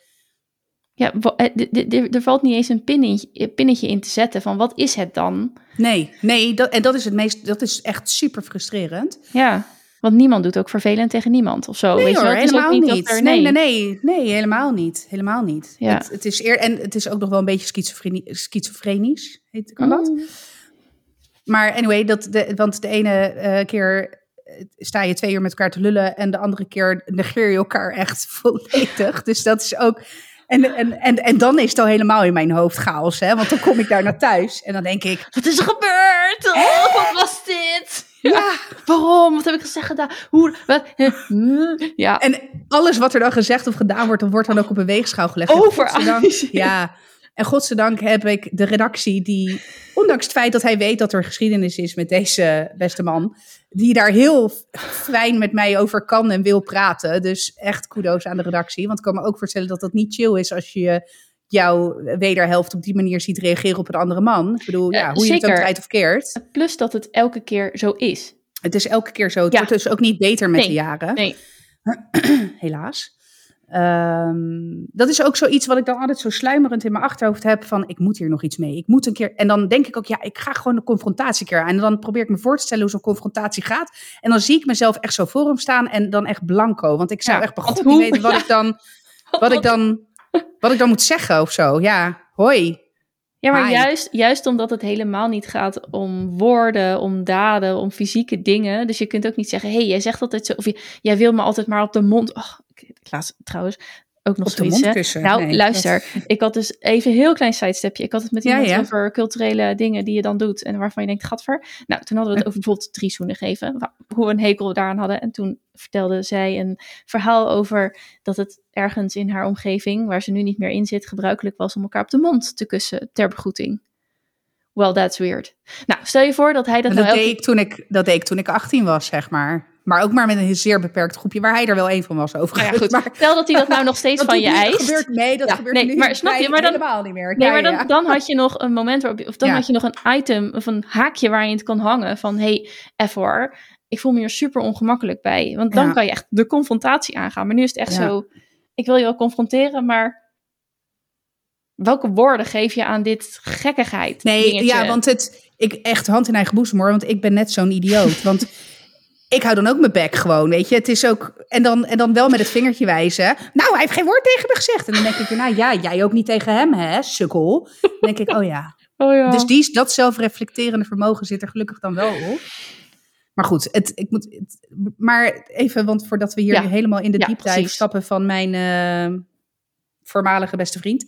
[SPEAKER 1] Ja, eh, er valt niet eens een pinnetje, pinnetje in te zetten van wat is het dan?
[SPEAKER 2] Nee, nee, dat, en dat is het meest, dat is echt super frustrerend.
[SPEAKER 1] Ja, want niemand doet ook vervelend tegen niemand of zo.
[SPEAKER 2] Nee
[SPEAKER 1] weet
[SPEAKER 2] hoor,
[SPEAKER 1] je wel?
[SPEAKER 2] helemaal niet. niet. Er, nee. nee. nee, nee, helemaal niet. Helemaal niet. Ja. Het, het, is eer, en het is ook nog wel een beetje schizofrenisch, heet, kan dat? Mm. Maar anyway, dat de, want de ene uh, keer sta je twee uur met elkaar te lullen en de andere keer negeer je elkaar echt *laughs* volledig. Dus dat is ook. En, en, en, en dan is het al helemaal in mijn hoofd chaos, hè? Want dan kom ik daar naar thuis en dan denk ik:
[SPEAKER 1] Wat is er gebeurd? Oh, wat was dit? Ja, waarom? Wat heb ik gezegd gedaan? Hoe? Wat?
[SPEAKER 2] Ja. En alles wat er dan gezegd of gedaan wordt, dan wordt dan ook op een weegschaal gelegd.
[SPEAKER 1] Over.
[SPEAKER 2] Ja. En godzijdank heb ik de redactie die, ondanks het feit dat hij weet dat er geschiedenis is met deze beste man, die daar heel fijn met mij over kan en wil praten. Dus echt kudo's aan de redactie. Want ik kan me ook voorstellen dat dat niet chill is als je jouw wederhelft op die manier ziet reageren op een andere man. Ik bedoel, ja, hoe je het ook draait of keert.
[SPEAKER 1] Plus dat het elke keer zo is.
[SPEAKER 2] Het is elke keer zo. Het wordt dus ook niet beter met de jaren.
[SPEAKER 1] Nee. *clears throat*
[SPEAKER 2] Helaas. Um, dat is ook zoiets wat ik dan altijd zo sluimerend in mijn achterhoofd heb van ik moet hier nog iets mee. Ik moet een keer. En dan denk ik ook, ja, ik ga gewoon een confrontatie keer aan. En dan probeer ik me voor te stellen hoe zo'n confrontatie gaat. En dan zie ik mezelf echt zo voor hem staan en dan echt blanco. Want ik zou echt begon niet weten wat *laughs* ik dan, wat ik dan, wat ik dan moet zeggen of zo. Ja, hoi.
[SPEAKER 1] Ja, maar juist, juist omdat het helemaal niet gaat om woorden, om daden, om fysieke dingen. Dus je kunt ook niet zeggen, hé, hey, jij zegt altijd zo, of jij wil me altijd maar op de mond. Oh, laatst trouwens ook nog zoiets. Nou, luister, ik had dus even een heel klein sidestepje. Ik had het met iemand ja, over culturele dingen die je dan doet en waarvan je denkt, gadver. Nou, toen hadden we het over bijvoorbeeld drie zoenen geven, hoe we een hekel daaraan hadden. En toen vertelde zij een verhaal over dat het ergens in haar omgeving, waar ze nu niet meer in zit, gebruikelijk was om elkaar op de mond te kussen ter begroeting. Well, that's weird. Nou, stel je voor dat hij dat.
[SPEAKER 2] Nou dat, deed ik toen ik, dat deed ik toen ik 18 was, zeg maar. Maar ook maar met een zeer beperkt groepje, waar hij er wel een van was over.
[SPEAKER 1] Nou ja, goed. Maar, Stel dat hij dat nou nog *laughs* steeds van je eist.
[SPEAKER 2] Gebeurt, nee, dat gebeurt nee, nu maar, snap je, maar dan, helemaal niet meer.
[SPEAKER 1] Nee, maar dan, dan had je nog een moment waarop, of dan had je nog een item of een haakje waar je het kan hangen van, hey, FR, ik voel me hier super ongemakkelijk bij. Want dan kan je echt de confrontatie aangaan. Maar nu is het echt zo, ik wil je wel confronteren, maar welke woorden geef je aan dit gekkigheid?
[SPEAKER 2] Nee, ja, want het, ik echt hand in eigen boezem hoor, want ik ben net zo'n idioot. Want *laughs* ik hou dan ook mijn bek gewoon, weet je. Het is ook, en dan, en dan wel met het vingertje wijzen. Nou, hij heeft geen woord tegen me gezegd. En dan denk ik, nou ja, jij ook niet tegen hem, hè, sukkel. Dan denk ik, oh ja. *laughs*
[SPEAKER 1] Oh ja.
[SPEAKER 2] Dus die, dat zelfreflecterende vermogen zit er gelukkig dan wel op. Maar goed, het, ik moet, het, maar even, want voordat we hier helemaal in de ja, diepte stappen van mijn uh, voormalige beste vriend.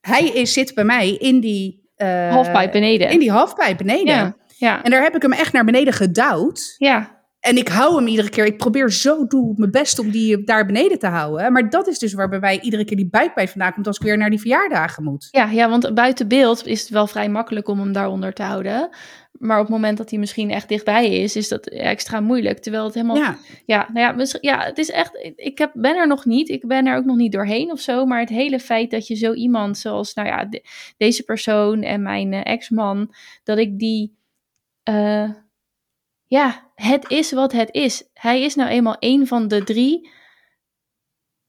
[SPEAKER 2] Hij is, zit bij mij in die...
[SPEAKER 1] Uh, halfpijp beneden.
[SPEAKER 2] In die halfpijp beneden.
[SPEAKER 1] Ja, ja.
[SPEAKER 2] En daar heb ik hem echt naar beneden gedouwd.
[SPEAKER 1] Ja.
[SPEAKER 2] En ik hou hem iedere keer. Ik probeer zo doe mijn best om die daar beneden te houden. Maar dat is dus waar bij mij iedere keer die buikpijn vandaan komt als ik weer naar die verjaardagen moet.
[SPEAKER 1] Ja, ja, want buiten beeld is het wel vrij makkelijk om hem daaronder te houden. Maar op het moment dat hij misschien echt dichtbij is, is dat extra moeilijk. Terwijl het helemaal. Ja, ja nou ja, ja, het is echt. Ik heb, ben er nog niet. Ik ben er ook nog niet doorheen of zo. Maar het hele feit dat je zo iemand zoals, nou ja, deze persoon en mijn uh, ex-man, dat ik die. Uh, ja, het is wat het is. Hij is nou eenmaal een van de drie,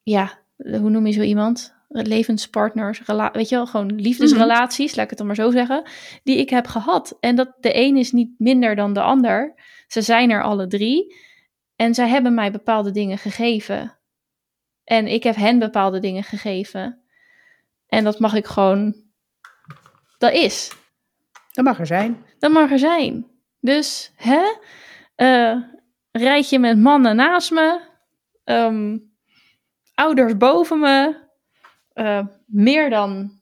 [SPEAKER 1] ja, hoe noem je zo iemand? Levenspartners, weet je wel, gewoon liefdesrelaties, mhm. laat ik het dan maar zo zeggen, die ik heb gehad. En dat de een is niet minder dan de ander. Ze zijn er alle drie. En zij hebben mij bepaalde dingen gegeven. En ik heb hen bepaalde dingen gegeven. En dat mag ik gewoon. Dat is.
[SPEAKER 2] Dat mag er zijn.
[SPEAKER 1] Dat mag er zijn. Dus, hè? Uh, rijtje met mannen naast me. Ehm, ouders boven me. Uh, meer dan.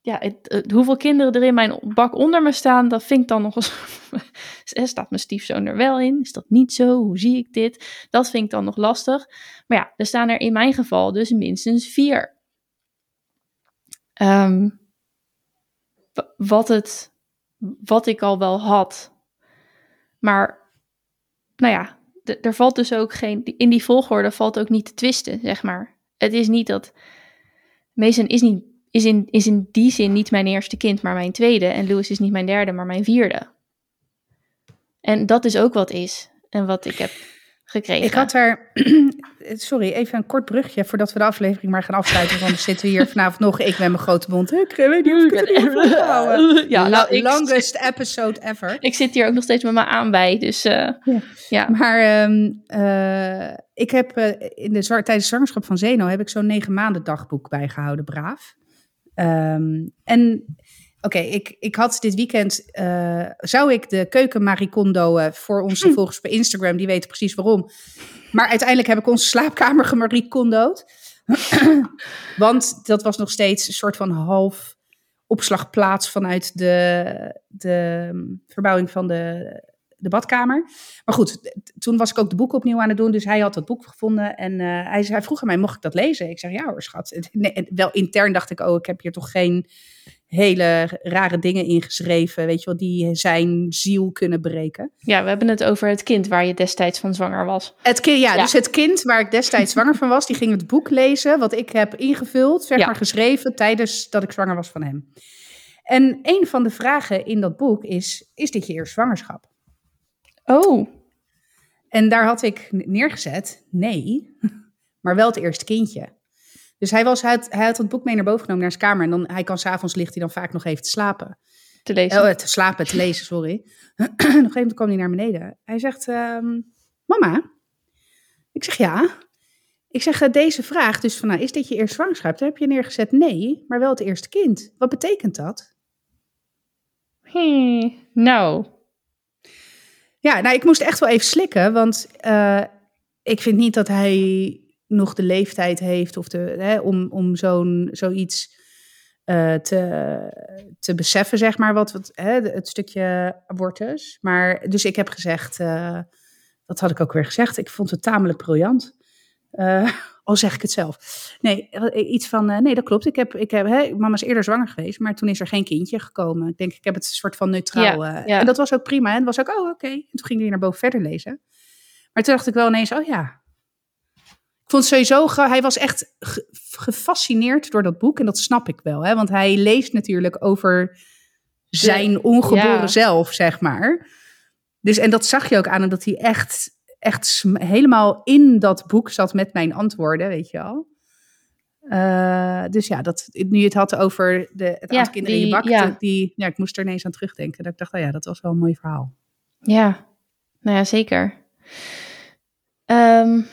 [SPEAKER 1] Ja, het, hoeveel kinderen er in mijn bak onder me staan, dat vind ik dan nog eens. *laughs* Staat mijn stiefzoon er wel in? Is dat niet zo? Hoe zie ik dit? Dat vind ik dan nog lastig. Maar ja, er staan er in mijn geval dus minstens vier. Um, wat, het, wat ik al wel had. Maar, nou ja, er valt dus ook geen, in die volgorde valt ook niet te twisten, zeg maar. Het is niet dat, Mason is, niet, is, in, is in die zin niet mijn eerste kind, maar mijn tweede. En Louis is niet mijn derde, maar mijn vierde. En dat is ook wat is en wat ik heb gekregen.
[SPEAKER 2] Ik had er, *clears throat* sorry, even een kort brugje voordat we de aflevering maar gaan afsluiten. Want dan zitten we hier vanavond nog, ik met mijn grote mond. Ik weet niet of ik het *laughs* Ja, nou, ik, longest episode ever.
[SPEAKER 1] Ik zit hier ook nog steeds met me aan bij, dus uh, ja. ja.
[SPEAKER 2] Maar um, uh, ik heb uh, in de, tijdens de zwangerschap van Zeno heb ik zo'n negen maanden dagboek bijgehouden, braaf. Um, en Oké, ik, ik had dit weekend. Uh, zou ik de keuken Maricondo uh, voor onze hm. volgers op Instagram, die weten precies waarom. Maar uiteindelijk heb ik onze slaapkamer gemaricondood. *clears throat* Want dat was nog steeds een soort van half opslagplaats vanuit de, de um, verbouwing van de, de badkamer. Maar goed, toen was ik ook de boek opnieuw aan het doen. Dus hij had dat boek gevonden. En uh, hij, hij vroeg aan mij, mocht ik dat lezen? Ik zeg, ja hoor, schat. *laughs* Nee, wel intern dacht ik, oh, ik heb hier toch geen hele rare dingen ingeschreven, weet je wel, die zijn ziel kunnen breken.
[SPEAKER 1] Ja, we hebben het over het kind waar je destijds van zwanger was.
[SPEAKER 2] Het kind, ja, dus het kind waar ik destijds zwanger van was, die ging het boek lezen wat ik heb ingevuld, zeg maar geschreven tijdens dat ik zwanger was van hem. En een van de vragen in dat boek is: is dit je eerste zwangerschap?
[SPEAKER 1] Oh.
[SPEAKER 2] En daar had ik neergezet: nee, *laughs* maar wel het eerste kindje. Dus hij, was, hij, had, hij had het boek mee naar boven genomen naar zijn kamer. En dan, hij kan s'avonds ligt hij dan vaak nog even te slapen.
[SPEAKER 1] Te lezen?
[SPEAKER 2] Oh, te slapen, te lezen, sorry. *clears throat* Op een gegeven moment kwam hij naar beneden. Hij zegt, um, mama. Ik zeg, ja. Ik zeg, eh, deze vraag, dus van, nou, is dit je eerste zwangerschap? Daar heb je neergezet, nee, maar wel het eerste kind. Wat betekent dat?
[SPEAKER 1] Hmm, nou.
[SPEAKER 2] Ja, nou, ik moest echt wel even slikken, want uh, ik vind niet dat hij nog de leeftijd heeft of de, hè, om, om zo'n, zoiets uh, te, te beseffen, zeg maar, wat, wat hè, het stukje abortus. Maar dus ik heb gezegd, uh, wat had ik ook weer gezegd? Ik vond het tamelijk briljant. Uh, *laughs* al zeg ik het zelf. Nee, iets van, nee, dat klopt. Ik heb, ik heb, hè, mama is eerder zwanger geweest, maar toen is er geen kindje gekomen. Ik denk, ik heb het een soort van neutraal. Ja, ja. En dat was ook prima. En was ook, oh, oké. En toen ging hij naar boven verder lezen. Maar toen dacht ik wel ineens, oh ja, vond sowieso, hij was echt gefascineerd door dat boek. En dat snap ik wel, hè? want hij leest natuurlijk over zijn ongeboren zelf, zeg maar. Dus, en dat zag je ook aan, dat hij echt, echt helemaal in dat boek zat met mijn antwoorden, weet je wel. Uh, dus ja, dat, nu je het had over de, het aantal kinderen in je bak, ja. Die, ja, ik moest er ineens aan terugdenken. Dat ik dacht, oh ja, dat was wel een mooi verhaal.
[SPEAKER 1] Ja, nou ja, zeker. Um,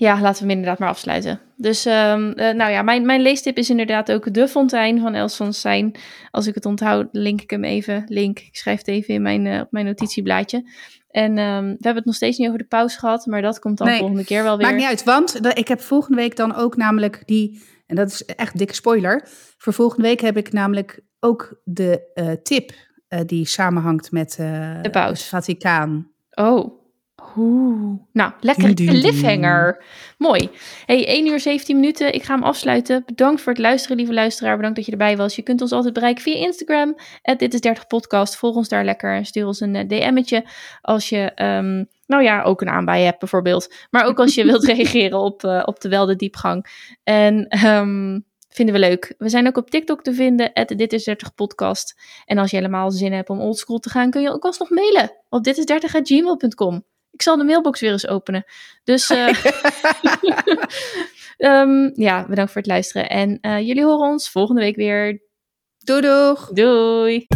[SPEAKER 1] ja, laten we hem inderdaad maar afsluiten. Dus um, nou ja, mijn, mijn leestip is inderdaad ook De Fontein van Els van Zijn. Als ik het onthoud, link ik hem even. Link, ik schrijf het even in mijn, uh, op mijn notitieblaadje. En um, we hebben het nog steeds niet over de pauze gehad, maar dat komt dan nee, volgende keer wel weer.
[SPEAKER 2] Maakt niet uit, want ik heb volgende week dan ook namelijk die, en dat is echt dikke spoiler. Voor volgende week heb ik namelijk ook de uh, tip die samenhangt met
[SPEAKER 1] de paus.
[SPEAKER 2] Vaticaan.
[SPEAKER 1] Oh. Oeh, nou, lekker cliffhanger. Mooi. Hey, 1 uur 17 minuten. Ik ga hem afsluiten. Bedankt voor het luisteren, lieve luisteraar. Bedankt dat je erbij was. Je kunt ons altijd bereiken via Instagram. Dit is 30 podcast. Volg ons daar lekker en stuur ons een uh, DM'tje als je, um, nou ja, ook een aanbij hebt bijvoorbeeld. Maar ook als je wilt *laughs* reageren op, uh, op de Welde Diepgang. En um, vinden we leuk. We zijn ook op TikTok te vinden, Dit is 30 podcast. En als je helemaal zin hebt om oldschool te gaan, kun je ook alsnog mailen op ditis30gmail.com. Ik zal de mailbox weer eens openen. Dus uh, um, *laughs* *laughs* ja, bedankt voor het luisteren. En uh, jullie horen ons volgende week weer.
[SPEAKER 2] Doei doeg.
[SPEAKER 1] Doei.